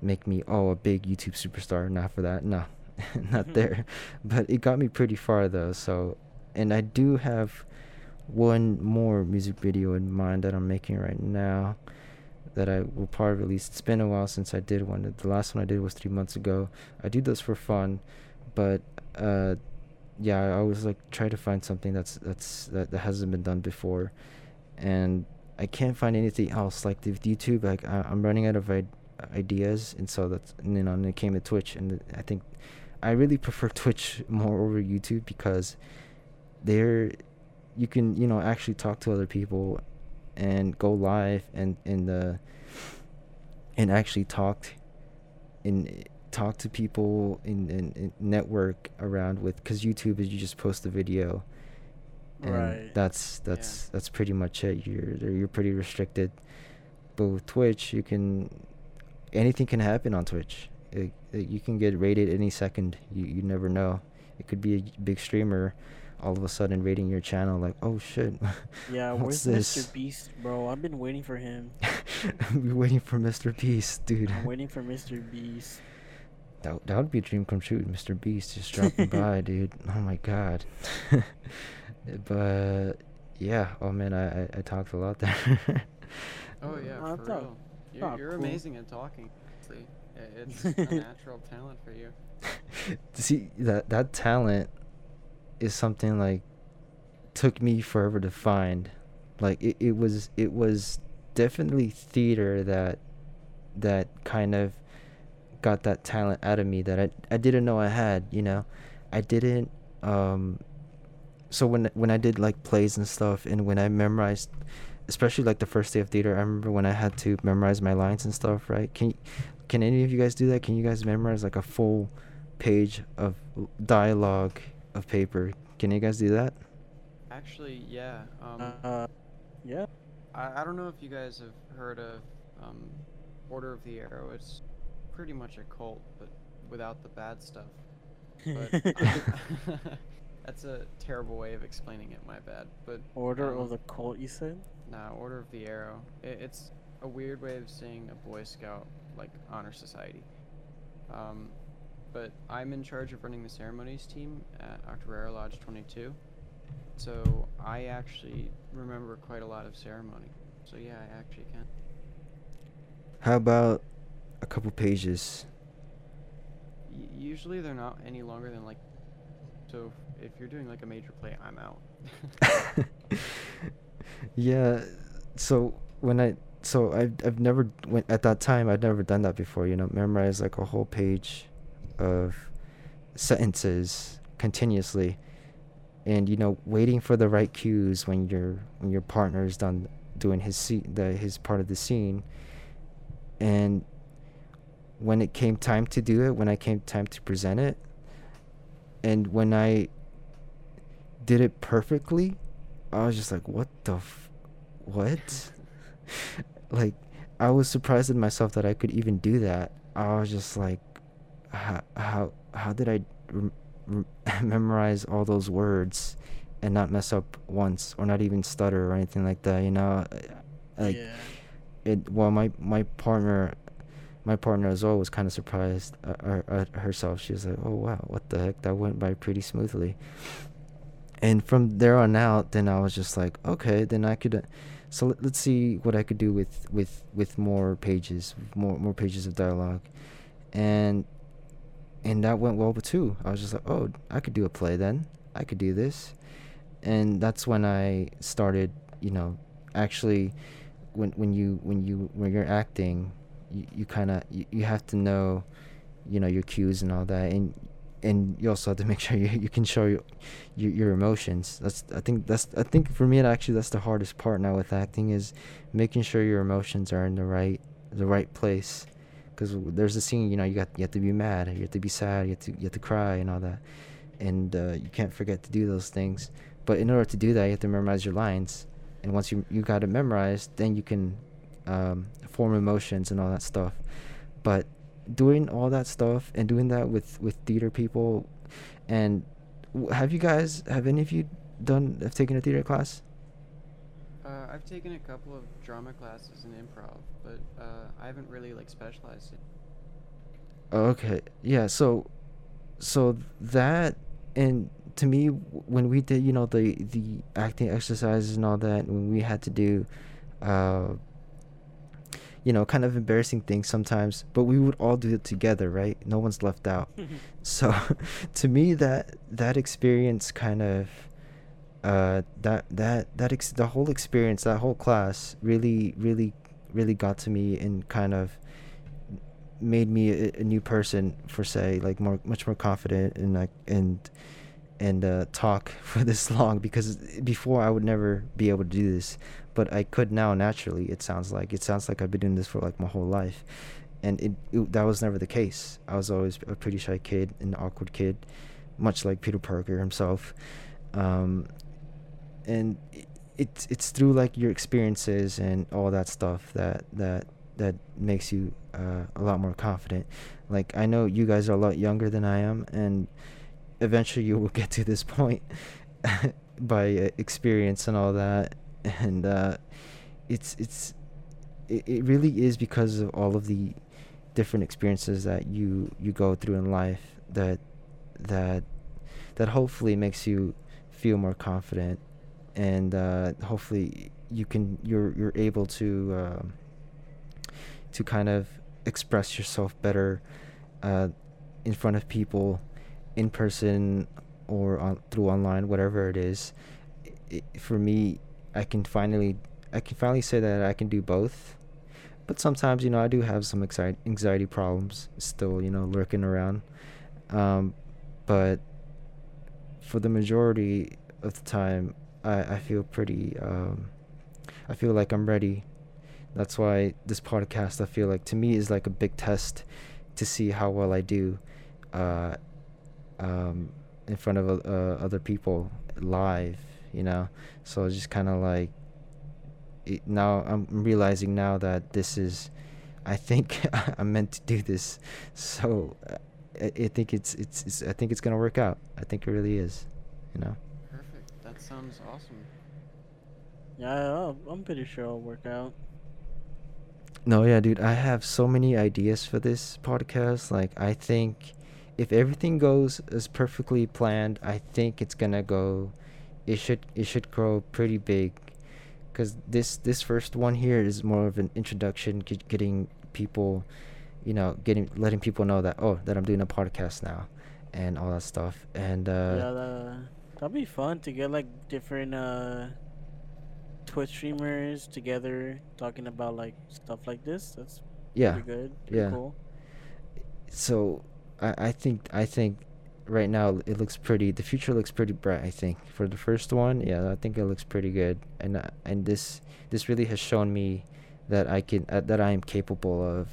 make me oh a big YouTube superstar. Not for that, no, not there. But it got me pretty far though. So, and I do have one more music video in mind that I'm making right now that I will probably release. It's been a while since I did one. The last one I did was three months ago. I do those for fun, but uh, yeah, I always like try to find something that's that's that, that hasn't been done before, and I can't find anything else. Like with YouTube, like I, I'm running out of I- ideas, and so that's and then on it came to Twitch, and I think I really prefer Twitch more over YouTube because there you can you know actually talk to other people and go live and and uh and actually talk and talk to people in, in, in network around with because youtube is you just post the video and Right. that's that's that's pretty much it you're you're pretty restricted but with twitch you can anything can happen on twitch it, it- you can get raided any second you, you never know it could be a big streamer all of a sudden raiding your channel like oh shit Yeah, where's this? Mr. Beast, bro? I've been waiting for him. We're waiting for Mr. Beast, dude. I'm waiting for Mr. Beast. That that would be a dream come true. Mr. Beast just dropping by, dude. Oh my god. But yeah, oh man, I I, I talked a lot there. Oh yeah, for it's not- real. You're, not you're cool. amazing at talking. honestly. I- It's a natural talent for you. See that that talent is something like took me forever to find. Like it, it was it was definitely theater that that kind of got that talent out of me that I I didn't know I had, you know. I didn't um so when when I did like plays and stuff and when I memorized especially like the first day of theater, I remember when I had to memorize my lines and stuff, right? Can can any of you guys do that? Can you guys memorize like a full page of dialogue of paper? Can you guys do that? Actually, yeah. Um, Uh, yeah. I, I don't know if you guys have heard of um, Order of the Arrow. It's pretty much a cult, but without the bad stuff. But I- that's a terrible way of explaining it. My bad. But Order um, of the Cult, you said? Nah, Order of the Arrow. It, it's a weird way of saying a Boy Scout, like honor society. Um, but I'm in charge of running the ceremonies team at Octoraro Lodge 22. So I actually remember quite a lot of ceremony. So yeah, I actually can. How about a couple pages? Y- usually they're not any longer than like. So if you're doing like a major play, I'm out. yeah. So when I so I've I've never went at that time I'd never done that before. You know, memorize like a whole page of sentences continuously, and you know, waiting for the right cues when your when your partner's done doing his scene, the his part of the scene, and when it came time to do it, when I came time to present it, and when I did it perfectly, I was just like, what the, f- what? like, I was surprised at myself that I could even do that. I was just like, how how how did I rem- rem- memorize all those words and not mess up once or not even stutter or anything like that? You know, like yeah. it. Well, my my partner, my partner as well was kind of surprised uh, uh, at herself. She was like, "Oh wow, what the heck? That went by pretty smoothly." And from there on out, then I was just like, "Okay, then I could." Uh, so let, us see what I could do with with with more pages, more more pages of dialogue, and and that went well too. I was just like, "Oh, I could do a play then. I could do this," and that's when I started, you know, actually, when when you when you when you're acting you, you kind of you, you have to know you know your cues and all that and and you also have to make sure you, you can show your, your, your emotions. That's i think that's i think for me actually that's the hardest part now with acting is making sure your emotions are in the right the right place. Because there's a scene you know you got you have to be mad you have to be sad you have to you have to cry and all that. And uh, you can't forget to do those things. But in order to do that you have to memorize your lines. And once you you got it memorized then you can um, form emotions and all that stuff. But doing all that stuff and doing that with with theater people, and have you guys have any of you done have taken a theater class? Uh, I've taken a couple of drama classes and improv, but uh, I haven't really like specialized it. Okay, yeah. So, so that and to me, when we did, you know, the the acting exercises and all that, when we had to do, uh, you know, kind of embarrassing things sometimes, but we would all do it together, right? No one's left out. so to me that that experience kind of uh that that that ex- the whole experience, that whole class really really really got to me and kind of made me a, a new person for say like more much more confident and like and and uh, talk for this long because before I would never be able to do this, but I could now naturally. It sounds like it sounds like I've been doing this for like my whole life, and it, it that was never the case. I was always a pretty shy kid, an awkward kid, much like Peter Parker himself, um, and it, it's it's through like your experiences and all that stuff that that that makes you uh, a lot more confident. Like I know you guys are a lot younger than I am, and eventually you will get to this point by uh, experience and all that and uh, it's it's it, it really is because of all of the different experiences that you you go through in life that that that hopefully makes you feel more confident and uh, hopefully you can you're you're able to uh, to kind of express yourself better uh, in front of people in person or on through online, whatever it is. It, for me, I can finally I can finally say that I can do both. But sometimes, you know, I do have some anxiety anxiety problems still, you know, lurking around. Um, but for the majority of the time, I, I feel pretty. Um, I feel like I'm ready. That's why this podcast, I feel like, to me, is like a big test to see how well I do. Uh, um, in front of uh, other people live, you know. So just kind of like it, now I'm realizing now that this is, I think I'm meant to do this. So uh, I, I think it's, it's it's I think it's gonna work out. I think it really is, you know. Perfect. That sounds awesome. Yeah, I'm pretty sure it'll work out. No, yeah, dude. I have so many ideas for this podcast. Like, I think if everything goes as perfectly planned, I think it's gonna go. It should it should grow pretty big, because this this first one here is more of an introduction, get, getting people, you know, getting letting people know that oh that I'm doing a podcast now, and all that stuff. And uh, yeah, that, that'd be fun to get like different uh, Twitch streamers together talking about like stuff like this. That's yeah, pretty good. Yeah. Cool. So I, I think I think right now it looks pretty. The future looks pretty bright. I think for the first one, yeah, I think it looks pretty good. And uh, and this this really has shown me that I can uh, that I am capable of,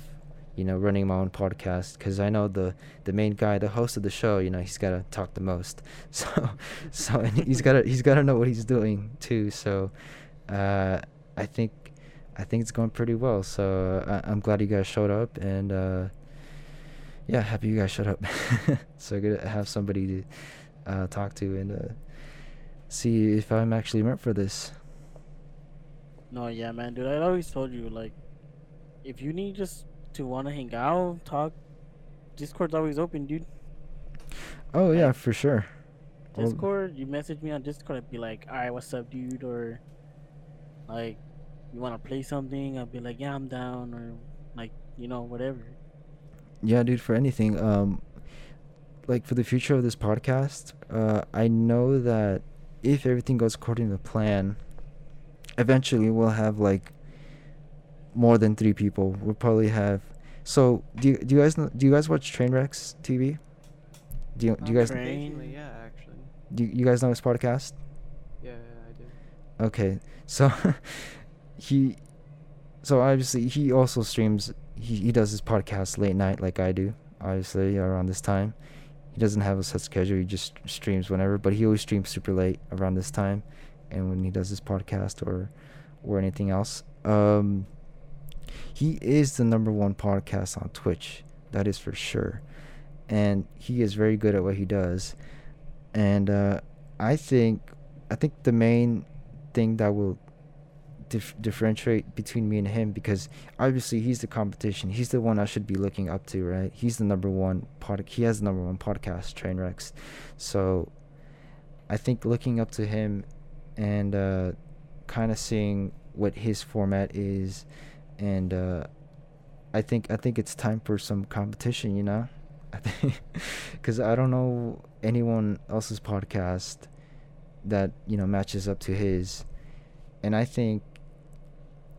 you know, running my own podcast. Because I know the the main guy, the host of the show, you know, he's gotta talk the most. So so and he's gotta he's gotta know what he's doing too. So, uh, I think I think it's going pretty well. So uh, I'm glad you guys showed up and. Yeah, happy you guys shut up. so good to have somebody to uh, talk to and uh, see if I'm actually meant for this. No, yeah, man, dude. I always told you, like, if you need just to want to hang out, talk, Discord's always open, dude. Oh yeah, for sure. Well- Discord, you message me on Discord, I'd be like, all right, what's up, dude? Or like, you want to play something? I'd be like, yeah, I'm down. Or like, you know, whatever. Yeah, dude, for anything. Um like for the future of this podcast, uh I know that if everything goes according to plan, eventually we'll have like more than 3 people. We'll probably have So, do you, do you guys know, do you guys watch Trainwrecks TV? Do you do you guys Train- yeah, actually. do you, you guys know his podcast? Yeah, yeah, I do. Okay, so he, so obviously he also streams. He he does his podcast late night like I do. Obviously around this time, he doesn't have a set schedule. He just streams whenever, but he always streams super late around this time, and when he does his podcast or or anything else. Um, he is the number one podcast on Twitch. That is for sure, and he is very good at what he does. And uh, I think I think the main thing that will dif- differentiate between me and him because obviously he's the competition. He's the one I should be looking up to, right? He's the number one pod. He has the number one podcast, Trainwrecks. So I think looking up to him and uh, kind of seeing what his format is, and uh, I think I think it's time for some competition. You know, I because I don't know anyone else's podcast that you know matches up to his, and I think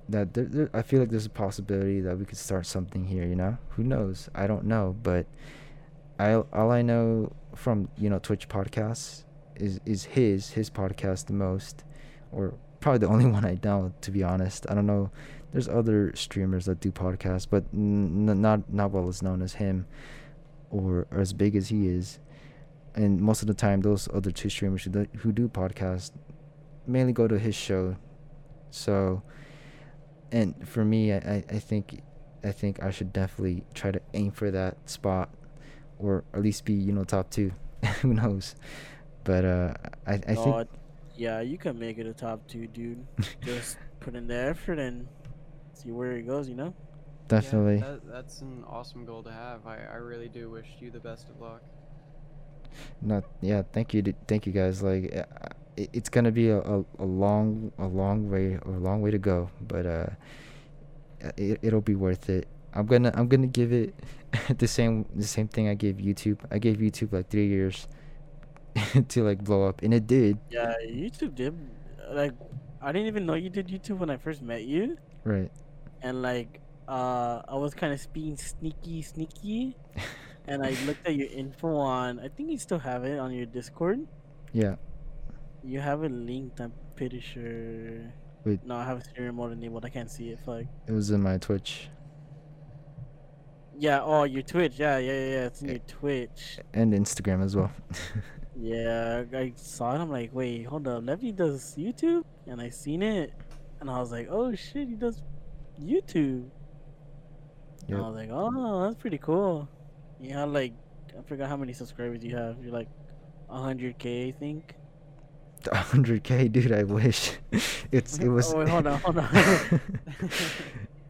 that there, there, I feel like there's a possibility that we could start something here. You know, who knows? I don't know, but I all I know from you know Twitch podcasts is is his his podcast the most, or probably the only one I know to be honest. I don't know. There's other streamers that do podcasts, but n- not not well as known as him, or, or as big as he is and most of the time those other two streamers who do, who do podcasts mainly go to his show so and for me I, I I think I think I should definitely try to aim for that spot or at least be you know top two who knows but uh I, I think yeah, you can make it a top two, dude. Just put in the effort and see where it goes. You know. definitely Yeah, that, that's an awesome goal to have. I, I really do wish you the best of luck. Not yeah thank you thank you guys. Like uh, it, it's gonna be a, a, a long a long way a long way to go but uh uh, it, it'll be worth it. I'm gonna i'm gonna give it the same the same thing i gave youtube. I gave youtube like three years to like blow up and it did. Yeah, YouTube did. Like, I didn't even know you did YouTube when I first met you, right. And like, uh, I was kind of being sneaky, sneaky, and I looked at your info on. I think you still have it on your Discord. yeah You have it linked. I'm pretty sure. Wait. No, I have a stream mode enabled. I can't see it. Fuck. it was in my twitch Yeah. Oh, your Twitch. Yeah, yeah, yeah. yeah, It's in your Twitch. and instagram as well Yeah, I saw it. I'm like, wait, hold up. Levy does YouTube, and I seen it, and I was like, oh shit, he does YouTube. And I was like, oh, that's pretty cool. You have like, I forgot how many subscribers you have. You're like, 100k, I think. 100k dude i wish it's it was Oh, wait, hold on, hold on.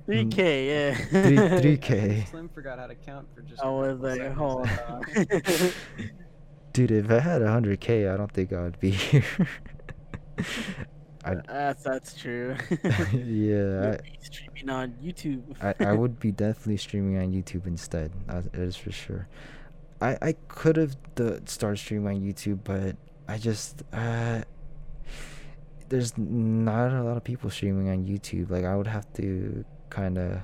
3k, mm. yeah. Three- 3K. Slim forgot how to count for just. I a was like, seconds hold there. on. dude if i had 100k i don't think i would be here I, that's that's true. yeah be streaming on YouTube. I, I would be definitely streaming on YouTube instead. That is for sure. I I could have the started streaming on YouTube, but I just uh there's not a lot of people streaming on YouTube. Like I would have to kind of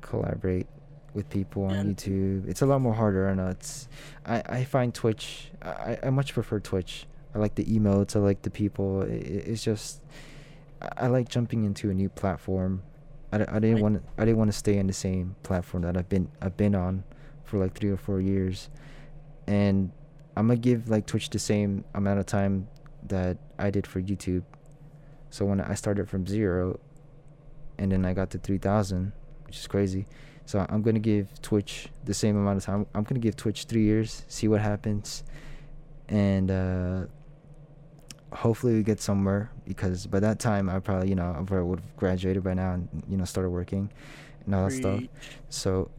collaborate with people on Yeah. YouTube. It's a lot more harder, and it's I I find Twitch. I I much prefer Twitch. I like the emotes. I like the people. It, it's just I, like jumping into a new platform. I, I didn't want I didn't want to stay in the same platform that I've been I've been on for like three or four years, and I'm gonna give like Twitch the same amount of time that I did for YouTube. So when I started from zero, and then I got to three thousand, which is crazy. So I'm gonna give Twitch the same amount of time. I'm gonna give Twitch three years, see what happens, and uh, hopefully we get somewhere. Because by that time, I probably you know I probably would have graduated by now and you know started working, and all that stuff. So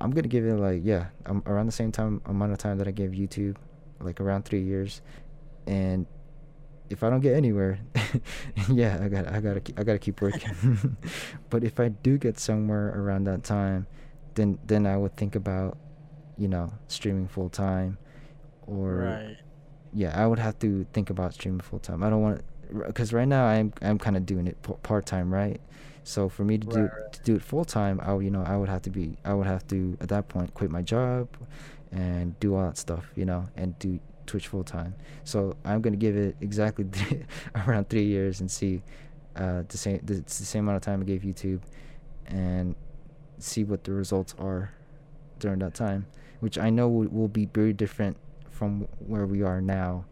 I'm gonna give it like yeah, um, around the same time amount of time that I gave YouTube, like around three years, and if I don't get anywhere, yeah, I got I gotta I gotta keep working. but if I do get somewhere around that time, then then I would think about, you know, streaming full time, or. Yeah, I would have to think about streaming full time. I don't want because right now I'm I'm kind of doing it part time, right? So for me to do Right, right. to do it full time, I would- you know I would have to be I would have to at that point quit my job, and do all that stuff, you know, and do Twitch full time. So I'm gonna give it exactly around three years and see uh, the same the, it's the same amount of time I gave YouTube, and see what the results are during that time, which I know will, will be very different from where we are now.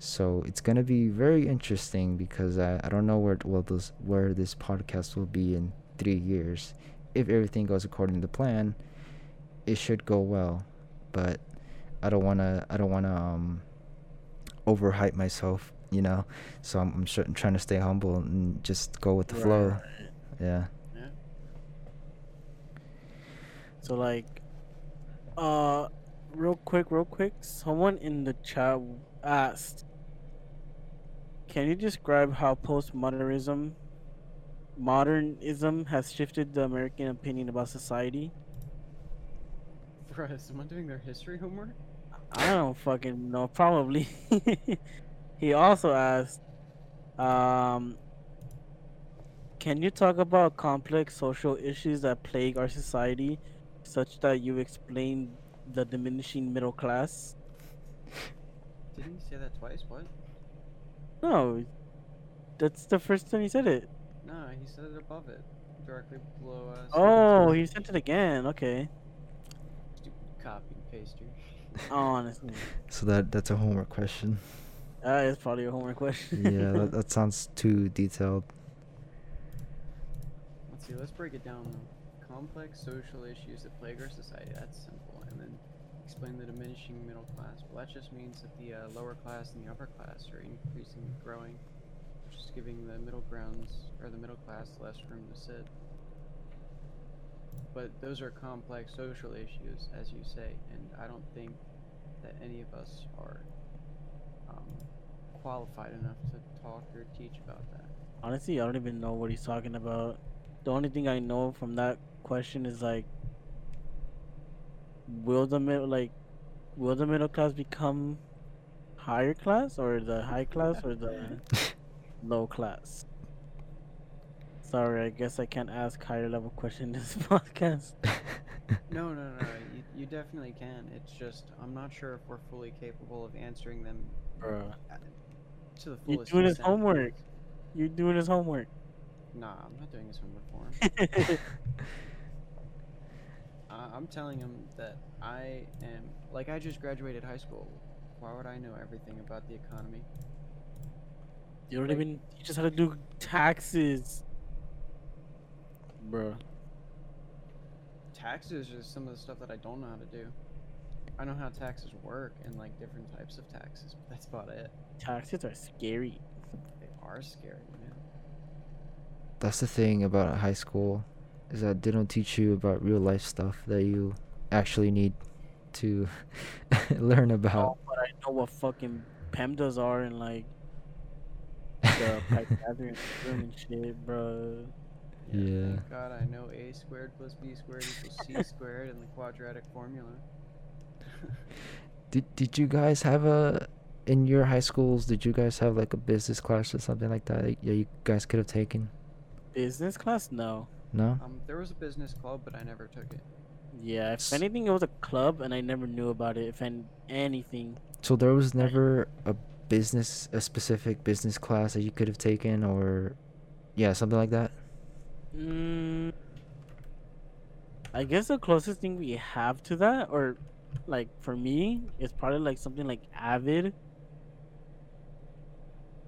So it's gonna be very interesting because I, I don't know where well this where this podcast will be in three years. If everything goes according to plan, it should go well, but I don't wanna I don't wanna um overhype myself, you know. So I'm I'm, sure, I'm trying to stay humble and just go with the Right, flow. Yeah. Yeah. So like, uh, real quick, real quick. Someone in the chat asked, "Can you describe how postmodernism, modernism, has shifted the American opinion about society?" Bruh, is someone doing their history homework? I don't fucking know. Probably. he also asked, um, "Can you talk about complex social issues that plague our society, such that you explain the diminishing middle class?" Didn't he say that twice? What? No, that's the first time he said it. No, he said it above it, directly below us. Oh, he sent it again. Okay. Stupid copy and paster. Honestly, So that that's a homework question. that is probably a homework question. yeah, that, that sounds too detailed. Let's see, let's break it down though. Complex social issues that plague our society, that's simple. And then explain the diminishing middle class. Well, that just means that the uh, lower class and the upper class are increasingly growing, which is giving the middle grounds, or the middle class, less room to sit. But those are complex social issues, as you say, and I don't think that any of us are um, qualified enough to talk or teach about that. Honestly, I don't even know what he's talking about. The only thing I know from that question is like, will the middle like, will the middle class become higher class or the high class or the low class? Sorry, I guess I can't ask higher level question in this podcast. No, no, no. You, you definitely can. It's just I'm not sure if we're fully capable of answering them Bruh. Uh, to the fullest. You're fullest. doing his homework. You're doing his homework. Nah, I'm not doing his homework for him. I I'm telling him that I am like I just graduated high school. Why would I know everything about the economy? you don't Like- even. You just had to do taxes, bruh. Taxes is some of the stuff that I don't know how to do. I know how taxes work and like different types of taxes, but that's about it. Taxes are scary. They are scary, man. That's the thing about high school, is that they don't teach you about real life stuff that you actually need to learn about. Oh, but I know what fucking PEMDAS are and like the Pythagorean theorem and shit, bro. Yeah. Thank God I know a squared plus b squared equals c squared and the quadratic formula. Did did you guys have a in your high schools? Did you guys have like a business class or something like that? that Yeah, you guys could have taken. Business class? No. No. Um, there was a business club, but I never took it. Yeah, if anything, it was a club, and I never knew about it. If an- anything, So there was never a business, a specific business class that you could have taken, or yeah, something like that. mm, I guess the closest thing we have to that, or like for me, is probably like something like Avid.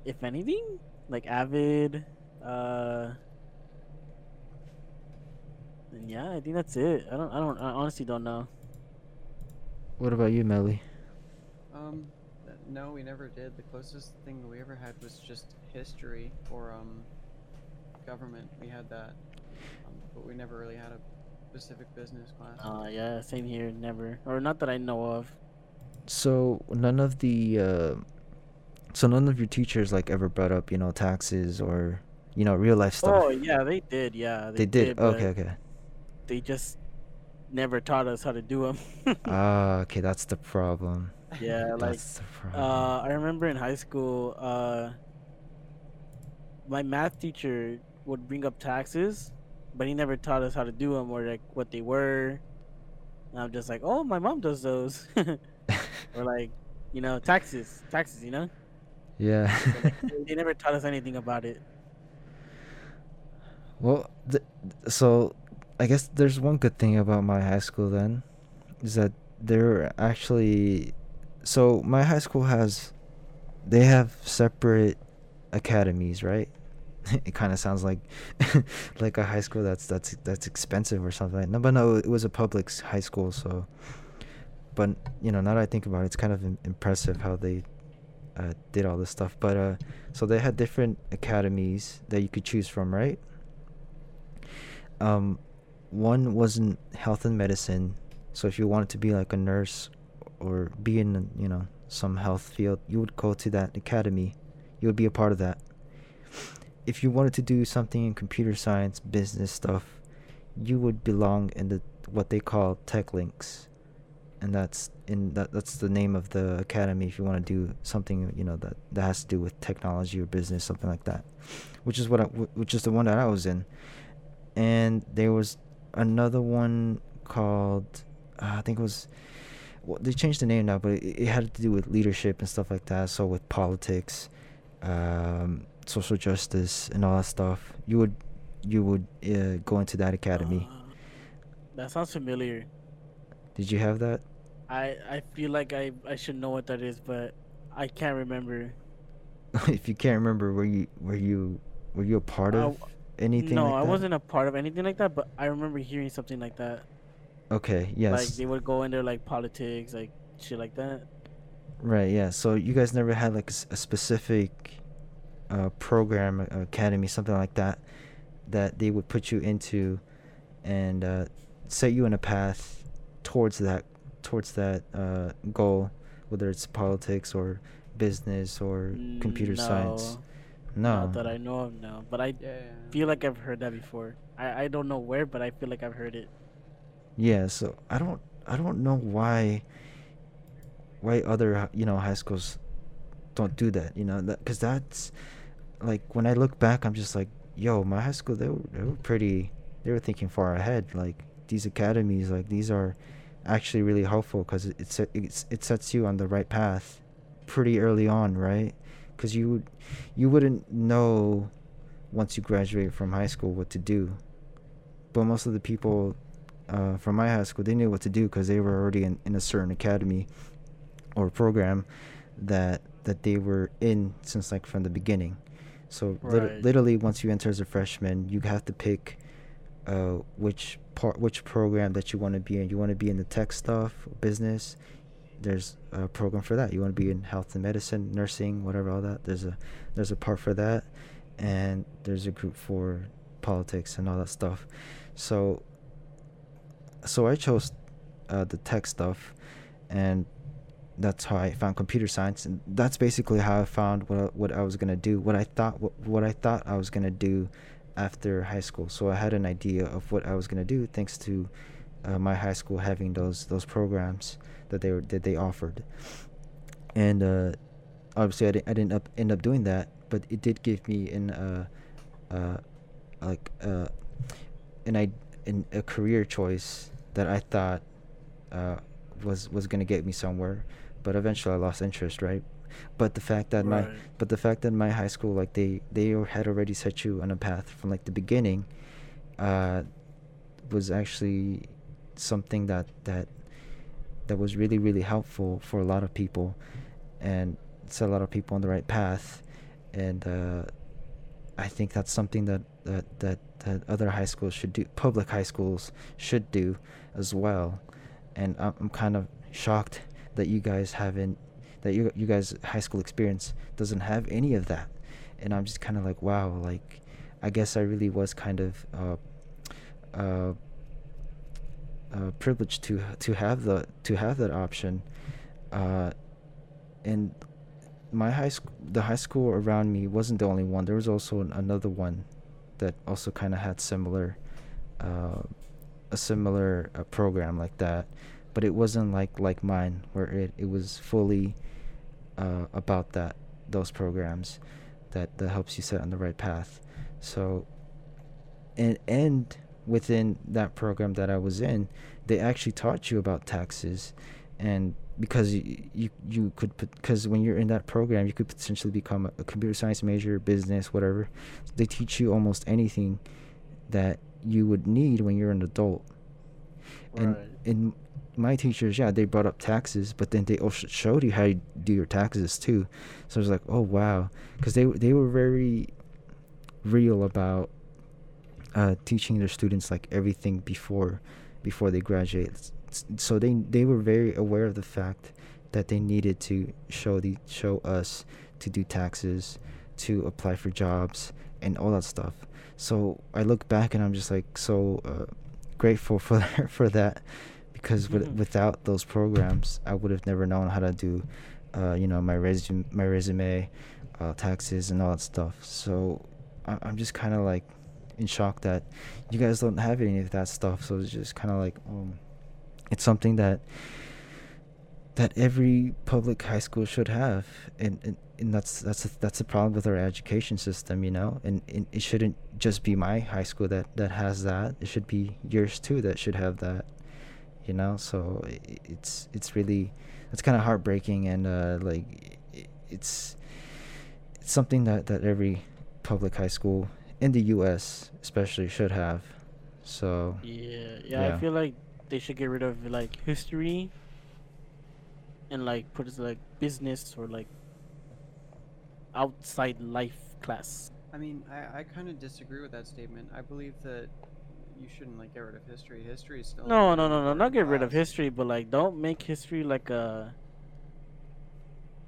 If anything, like Avid, uh, and yeah, I think that's it. I don't, I don't, I honestly don't know. What about you, Melly? Um, no, we never did. The closest thing we ever had was just history or um, government. We had that, um, but we never really had a specific business class. Uh, yeah, same here. Never, or not that I know of. So none of the uh, so none of your teachers like ever brought up you know taxes or you know real life stuff. Oh yeah, they did. Yeah, they, did. but Okay, okay. They just never taught us how to do them. Ah, okay. That's the problem. yeah, like That's the problem. uh, I remember in high school, uh, my math teacher would bring up taxes, but he never taught us how to do them or like what they were. And I'm just like, oh, my mom does those, or like, you know, taxes, taxes, you know. yeah. They- they never taught us anything about it. Well, th- so I guess there's one good thing about my high school then, is that they're actually, so my high school has, they have separate academies, right? it kind of sounds like, like a high school that's that's that's expensive or something. No, but no, it was a public high school, so. But you know, now that I think about it, it's kind of impressive how they uh, did all this stuff. But uh, so they had different academies that you could choose from, right? um one wasn't health and medicine so if you wanted to be like a nurse or be in you know some health field you would go to that academy. You would be a part of that. If you wanted to do something in computer science business stuff you would belong in the what they call tech links. And that's in that that's the name of the academy if you want to do something you know that that has to do with technology or business something like that which is what I, which is the one that I was in. And there was another one called uh, I think it was well, they changed the name now, but it, it had to do with leadership and stuff like that. So with politics, um, social justice, and all that stuff, you would you would uh, go into that academy. Uh, that sounds familiar. Did you have that? I I feel like I I should know what that is, but I can't remember. if you can't remember, were you were you were you a part of anything? no, like I that? wasn't a part of anything like that, but I remember hearing something like that. Okay. Yes. Like they would go into like politics, like shit like that. Right, yeah. So you guys never had like a specific uh, program, uh, academy, something like that, that they would put you into, and uh, set you on a path towards that, towards that uh, goal, whether it's politics or business or computer science. No. Not that I know of, no. But I Yeah. feel like I've heard that before. I I don't know where, but I feel like I've heard it. Yeah, so I don't I don't know why why other you know high schools don't do that, you know, that cuz that's like when I look back I'm just like, yo, my high school they were, they were pretty they were thinking far ahead like these academies like these are actually really helpful cuz it, it set- it's it sets you on the right path pretty early on, right? Cuz you you wouldn't know once you graduate from high school what to do. But most of the people uh, from my high school, they knew what to do because they were already in, in a certain academy or program that that they were in since like from the beginning. So lit- Right. literally, once you enter as a freshman, you have to pick uh, which part, which program that you want to be in. You want to be in the tech stuff, business. There's a program for that. You want to be in health and medicine, nursing, whatever, all that. There's a there's a part for that, and there's a group for politics and all that stuff. So so I chose uh, the tech stuff, and that's how I found computer science, and that's basically how I found what I, what I was gonna do, what I thought what, what I thought I was gonna do after high school. So I had an idea of what I was gonna do thanks to uh, my high school having those those programs that they were that they offered, and uh, obviously I didn't, I didn't up, end up doing that, but it did give me an uh, uh, like uh, an I in a career choice that I thought uh, was was gonna get me somewhere, but eventually I lost interest, right? But the fact that my but the fact that my high school like they they had already set you on a path from like the beginning, uh, was actually something that that that was really really helpful for a lot of people, and set a lot of people on the right path, and uh, I think that's something that, that, that, that other high schools should do, public high schools should do as well. And I'm, I'm kind of shocked that you guys haven't, that you, you guys' high school experience doesn't have any of that. And I'm just kind of like, wow, like, I guess I really was kind of, uh, uh, uh, privileged to to have the to have that option. Uh, and my high school, the high school around me wasn't the only one. There was also an, another one that also kind of had similar, uh, a similar uh, program like that, but it wasn't like like mine where it it was fully uh, about that those programs that that helps you set on the right path. So, and and within that program that I was in, they actually taught you about taxes, and because you you, you could because when you're in that program, you could potentially become a, a computer science major, business, whatever. They teach you almost anything that you would need when you're an adult. And in my teachers, yeah, they brought up taxes, but then they also showed you how you do your taxes too. So I was like, oh wow, because they they were very real about uh, teaching their students like everything before before they graduate. So they they were very aware of the fact that they needed to show the show us to do taxes, to apply for jobs, and all that stuff. So I look back and I'm just like so uh, grateful for for that because with, Mhm. without those programs, I would have never known how to do, uh, you know, my resume, my resume, uh, taxes, and all that stuff. So I, I'm just kind of like in shock that you guys don't have any of that stuff. So it's just kind of like, um, it's something that that every public high school should have, and and, and that's that's a, that's a problem with our education system, you know. And, and it shouldn't just be my high school that that has that. It should be yours too that should have that you know so i- i- it's it's really it's kind of heartbreaking and uh like i- it's it's something that that every public high school in the US especially should have so Yeah, yeah, Yeah. I feel like they should get rid of like history and like put it like business or like outside life class. I mean, I, I kind of disagree with that statement. I believe that you shouldn't like get rid of history. History is still a No, very no, no, no, not important get rid of history, but like don't make history like a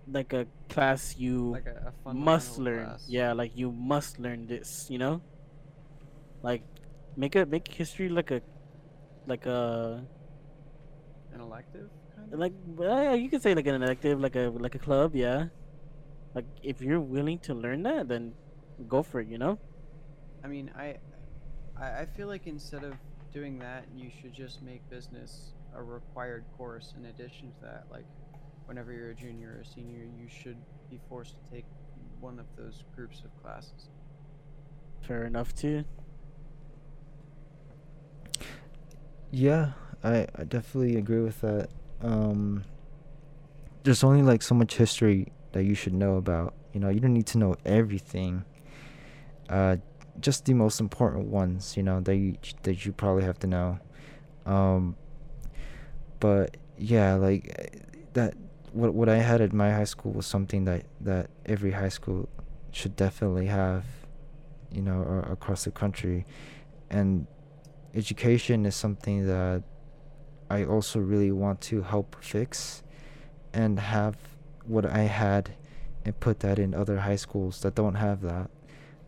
like a class you Like a, a must learn. class. Yeah, like you must learn this, you know? Like make a make history like a like a An elective, kind of. like yeah, you could say like an elective, like a like a club, yeah. Like if you're willing to learn that, then go for it, you know? I mean, I, I feel like instead of doing that, you should just make business a required course in addition to that. Like, whenever you're a junior or a senior, you should be forced to take one of those groups of classes. Fair enough too. yeah I I definitely agree with that um there's only like so much history that you should know about you know you don't need to know everything uh just the most important ones you know that you that you probably have to know um but yeah like that what what I had at my high school was something that that every high school should definitely have you know across the country. And education is something that I also really want to help fix and have what I had and put that in other high schools that don't have that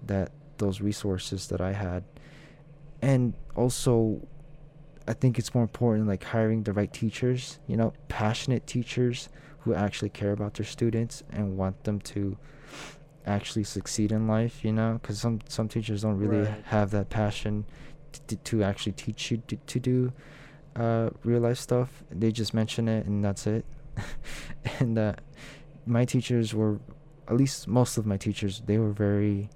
that those resources that I had. And also I think it's more important like hiring the right teachers you know passionate teachers who actually care about their students and want them to actually succeed in life you know because some some teachers don't really Right. have that passion to, to actually teach you to, to do uh, real life stuff. They just mention it and that's it. and uh, my teachers were, at least most of my teachers, they were very,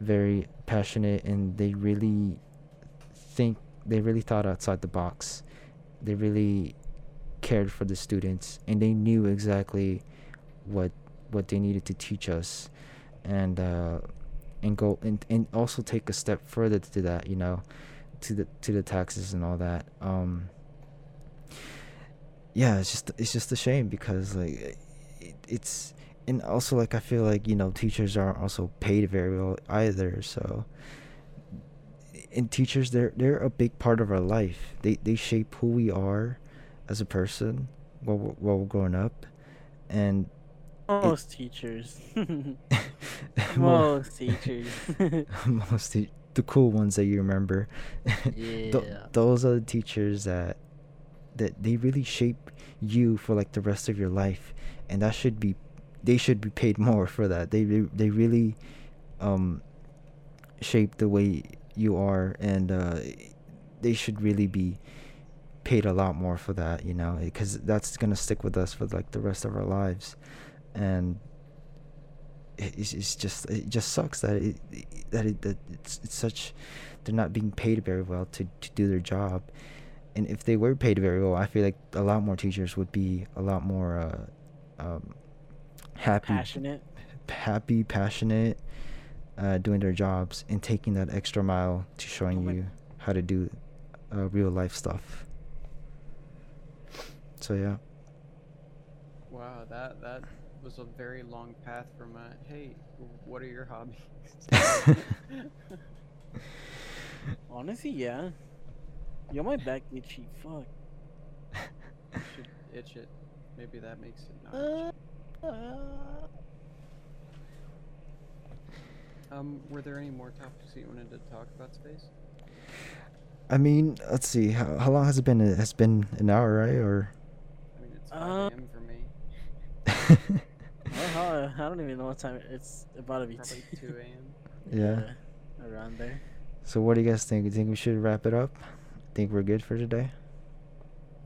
very passionate and they really think, they really thought outside the box. They really cared for the students and they knew exactly what what they needed to teach us and uh and go and, and also take a step further to that you know to the to the taxes and all that. Um yeah it's just it's just a shame because like it, it's and also like i feel like you know teachers aren't also paid very well either so and teachers they're they're a big part of our life. They they shape who we are as a person while while growing up and Most teachers. Most teachers. most te- the cool ones that you remember Th- Yeah. those are the teachers that that they really shape you for like the rest of your life and that should be they should be paid more for that they they really um shape the way you are and uh they should really be paid a lot more for that you know because that's gonna stick with us for like the rest of our lives. And it- it's, it's just it just sucks that it that it that it's, it's such they're not being paid very well to, to do their job. And if they were paid very well i feel like a lot more teachers would be a lot more uh, um, happy Passionate. happy passionate uh, doing their jobs and taking that extra mile to showing Oh you how to do uh, real life stuff so yeah Wow, that that was a very long path from a hey, what are your hobbies? Honestly, yeah. Yo, my back itchy. Fuck. Should itch it. Maybe that makes it not. Uh, itchy. uh, Um, were there any more topics that you wanted to talk about space? i mean let's see how, how long has it been it has been an hour right or I mean, it's 5 Uh, a.m. for me. I don't even know what time it- it's about to be. Probably 2 a.m. Yeah. Around there. so what do you guys think you think we should wrap it up think we're good for today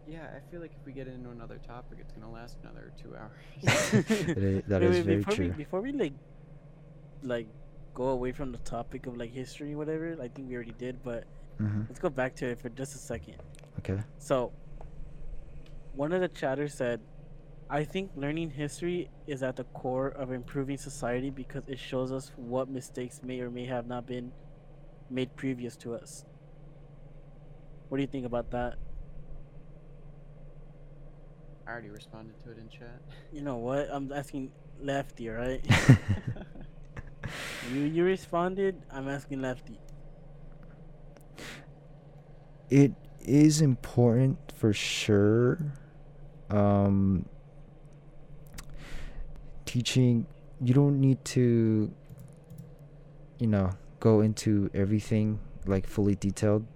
Yeah, I feel like if we get into another topic, it's gonna last another two hours. That i- that Wait, is wait, very before true We, before we like, like, go away from the topic of like history, whatever. I think we already did, but hmm let's go back to it for just a second. okay So, one of the chatters said, I think learning history is at the core of improving society because it shows us what mistakes may or may have not been made previous to us. What do you think about that? I already responded to it in chat. You know what? I'm asking Lefty, right? you you responded. I'm asking Lefty. it is important for sure um teaching you don't need to you know go into everything like fully detailed.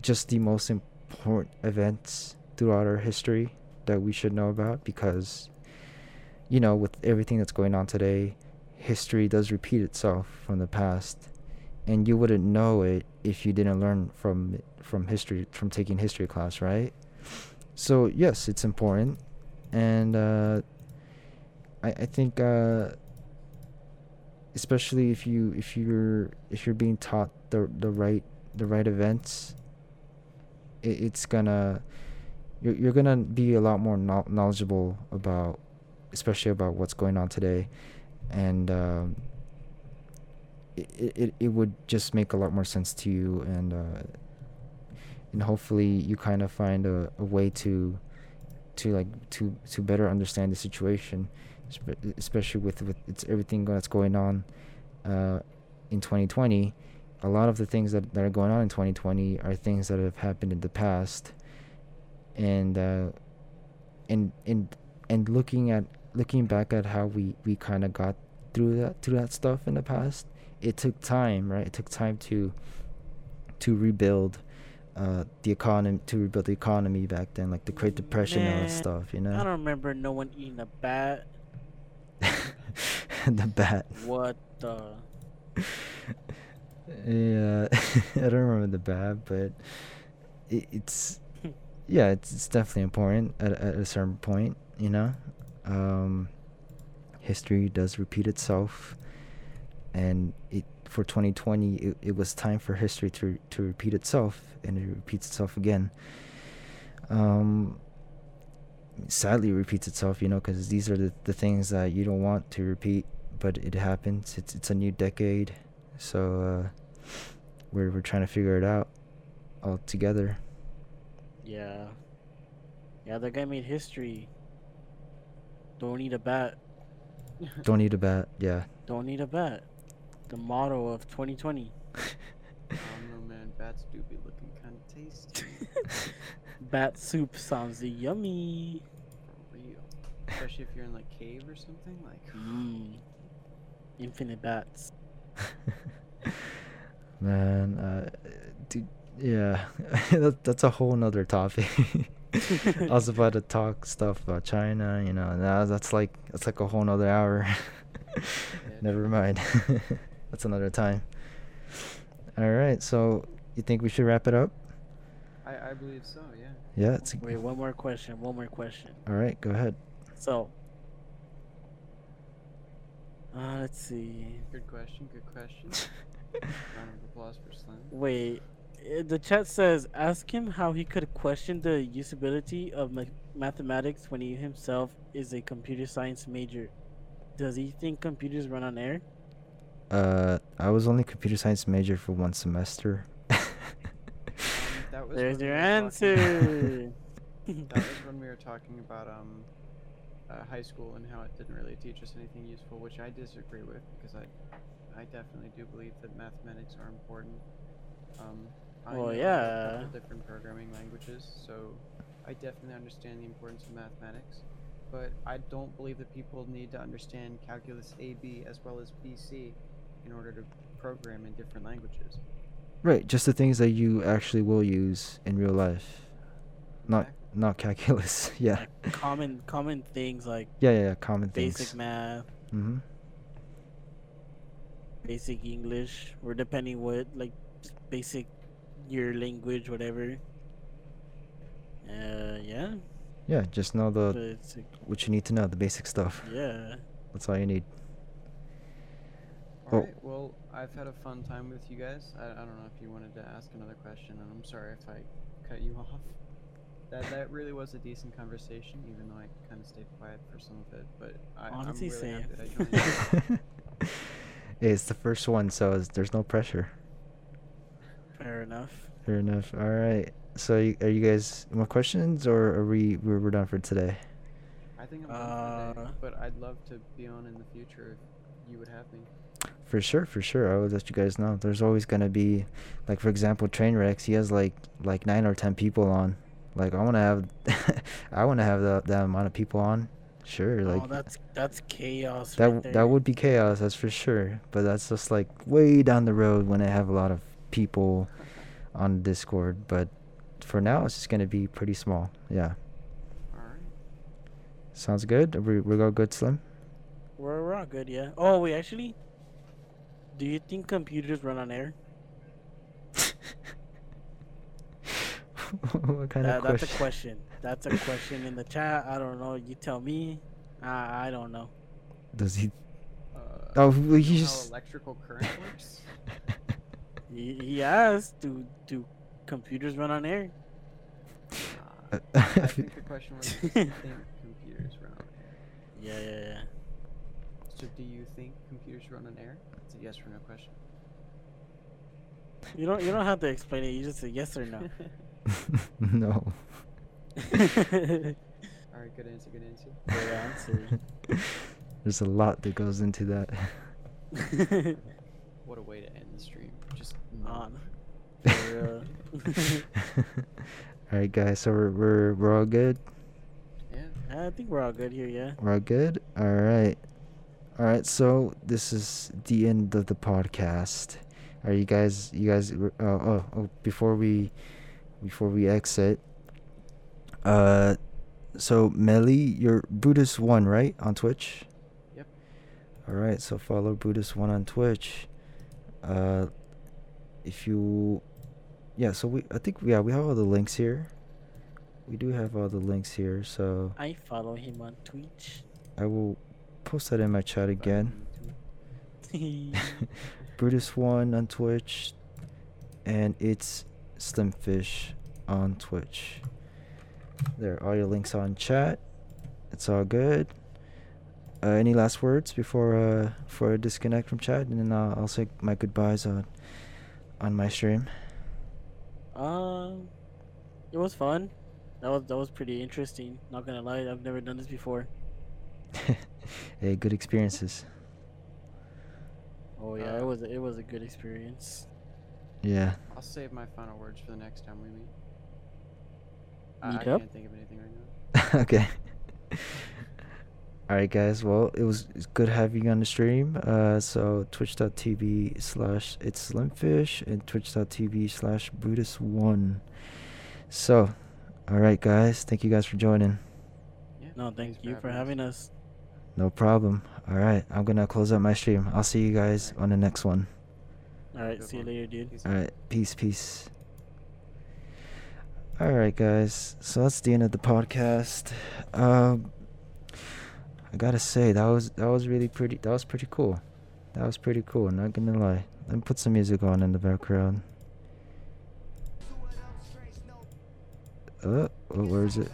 Just the most important events throughout our history that we should know about because you know with everything that's going on today history does repeat itself from the past. And you wouldn't know it if you didn't learn from from history from taking history class right so yes it's important. And uh i i think uh especially if you if you're if you're being taught the the right the right events it, it's gonna you're, you're gonna be a lot more knowledgeable about especially about what's going on today. And um it, it, it would just make a lot more sense to you and uh, and hopefully you kind of find a, a way to to like to to better understand the situation especially with with it's everything that's going on uh, in 2020 a lot of the things that, that are going on in 2020 are things that have happened in the past. And uh, and and and looking at looking back at how we we kind of got through that through that stuff in the past it took time right? It took time to to rebuild uh the economy to rebuild the economy back then like the great depression and all that Man, stuff you know. I don't remember no one eating a bat. the bat What the? yeah i don't remember the bat but it, it's yeah it's, it's definitely important at, at a certain point you know um history does repeat itself and it for 2020 it, it was time for history to to repeat itself and it repeats itself again um sadly it repeats itself you know because these are the, the things that you don't want to repeat but it happens it's it's a new decade so uh we're we're trying to figure it out all together Yeah. Yeah, that guy made history. Don't need a bat. don't need a bat yeah Don't need a bat. The motto of 2020. I don't know, man. Bats do be looking kind of tasty. Bat soup sounds yummy. For real. Especially if you're in like cave or something. Like, Mmm. Infinite bats. man uh dude yeah that, that's a whole nother topic I was about to talk stuff about China, you know. Now that's like that's like a whole nother hour. Never mind. That's another time. All right, so you think we should wrap it up? I, I believe so, yeah. Yeah, it's Wait, one more question. One more question. all right. Go ahead. So, uh, let's see. Good question, good question. Round of applause for Slim. Wait, uh, the chat says ask him how he could question the usability of ma- mathematics when he himself is a computer science major. Does he think computers run on air? Uh, I was only computer science major for one semester. That was There's your we were talking- answer. that was when we were talking about um, uh, high school and how it didn't really teach us anything useful, which I disagree with because I, I definitely do believe that mathematics are important. Um, I Well, yeah. different programming languages, so I definitely understand the importance of mathematics. But I don't believe that people need to understand calculus AB as well as BC in order to program in different languages. right, just the things that you actually will use in real life, not Exactly. not calculus. yeah. Like common common things like Yeah, yeah, yeah, common basic things. math, Mm-hmm. basic English, or depending what like basic your language, whatever. Uh, yeah, Yeah, just know the it's like, what you need to know, the basic stuff. yeah. That's all you need. All Oh. Well, I've had a fun time with you guys. I, I don't know if you wanted to ask another question, and I'm sorry if I cut you off. That that really was a decent conversation, even though I kind of stayed quiet for some of it. But I, Honestly, I'm really same. happy I joined. you. Hey, it's the first one, so it's, there's no pressure. Fair enough. Fair enough. All right. So, you, are you guys more questions, or are we we're, we're done for today? I think I'm done for today, Uh, but I'd love to be on in the future if you would have me. For sure, for sure. I would let you guys know. There's always gonna be, like for example, Trainwrecks. He has like like nine or ten people on. Like I wanna have, I wanna have that that amount of people on. Sure, oh, like oh, that's that's chaos. that right that would be chaos. That's for sure. But that's just like way down the road when I have a lot of people on Discord. But for now, it's just gonna be pretty small. Yeah. All right. Sounds good. We we all good, Slim? We're, we're all good, yeah. Oh we actually, do you think computers run on air? what kind That- of that's a question. That's a question in the chat. I don't know. You tell me. I I don't know. Does he? Uh, Oh, you well, know he how just- electrical current works. He, he asked, do do computers run on air? Nah, I think the question was, do computers run on air? Yeah, yeah, yeah. So, do you think computers run on air? It's a yes or no question. You don't you don't have to explain it. You just say yes or no. no. All right, good answer. Good answer. Good answer. There's a lot that goes into that. What a way to end the stream. Just On. all right, guys. So we're we're we're all good. Yeah. I think we're all good here. Yeah. We're all good. All right. All right. So this is the end of the podcast. Are you guys? You guys? Uh, oh, oh, before we, before we exit. Uh, so Melly, you're Brutus One, right, on Twitch? Yep. All right. So follow Brutus One on Twitch. Uh, if you, yeah. So we, I think yeah, we have all the links here. We do have all the links here. So. I follow him on Twitch. I will post that in my chat again. Brutus one on Twitch, and it's Slimfish on Twitch. There, are all your links on chat. It's all good. Uh, any last words before uh before I disconnect from chat, and then I'll, I'll say my goodbyes on on my stream. Um, it was fun. That was that was pretty interesting. Not gonna lie, I've never done this before. hey, good experiences. Oh yeah, Uh, it was it was a good experience. Yeah. I'll save my final words for the next time we meet. I, I up? can't think of anything right now. okay. All right, guys. Well, it was good having you on the stream. Uh, so twitch.tv slash itzslimfish and twitch.tv slash brutus one. So, All right, guys. Thank you guys for joining. Yeah. No, thank you for having us. No problem. All right, I'm gonna close up my stream. I'll see you guys on the next one. All right, see you later, dude. All peace, peace. All right, guys. So that's the end of the podcast. Um, I gotta say that was that was really pretty. That was pretty cool. That was pretty cool. Not gonna lie. Let me put some music on in the background. Uh, oh, where is it?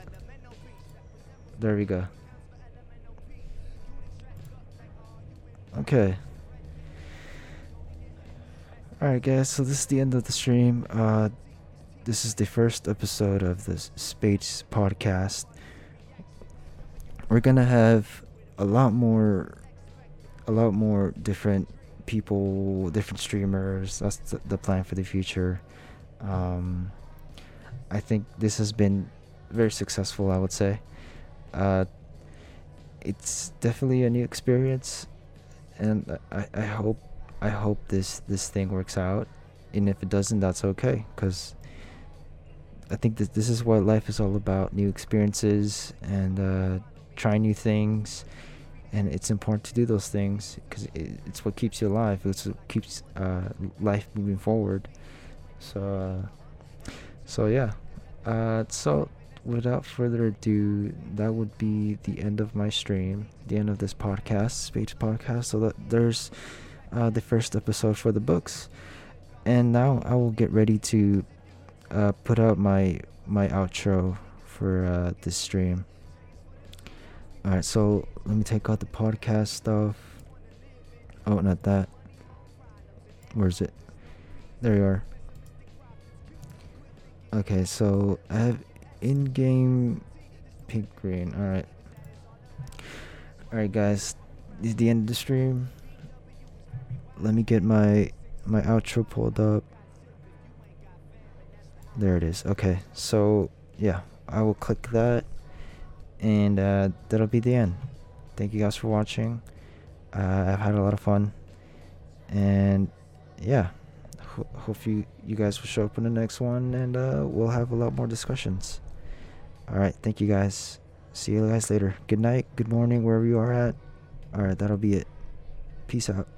There we go. Okay. Alright guys, so this is the end of the stream. Uh this is the first episode of the Space podcast. We're gonna have a lot more a lot more different people, different streamers. That's the plan for the future. Um I think this has been very successful, I would say. Uh it's definitely a new experience and I, I hope I hope this this thing works out. And if it doesn't that's okay cuz I think that this is what life is all about new experiences and uh, try new things. And it's important to do those things because it, it's what keeps you alive. It's what keeps uh, life moving forward. So uh, so yeah. Uh, so without further ado, that would be the end of my stream, the end of this podcast, Spades podcast. So that there's uh, the first episode for the books, and now I will get ready to uh, put out my my outro for uh, this stream. All right, so let me take out the podcast stuff. Oh, not that. Where's it? There you are. Okay, so I have in-game pink green. All right. All right, guys. This is the end of the stream. Let me get my my outro pulled up. There it is. Okay. So, yeah, I will click that and uh, that'll be the end. Thank you guys for watching. Uh, I've had a lot of fun. And yeah, ho- hope you you guys will show up in the next one and uh, we'll have a lot more discussions. All right, thank you guys. See you guys later. Good night, good morning, wherever you are at. All right, that'll be it. Peace out.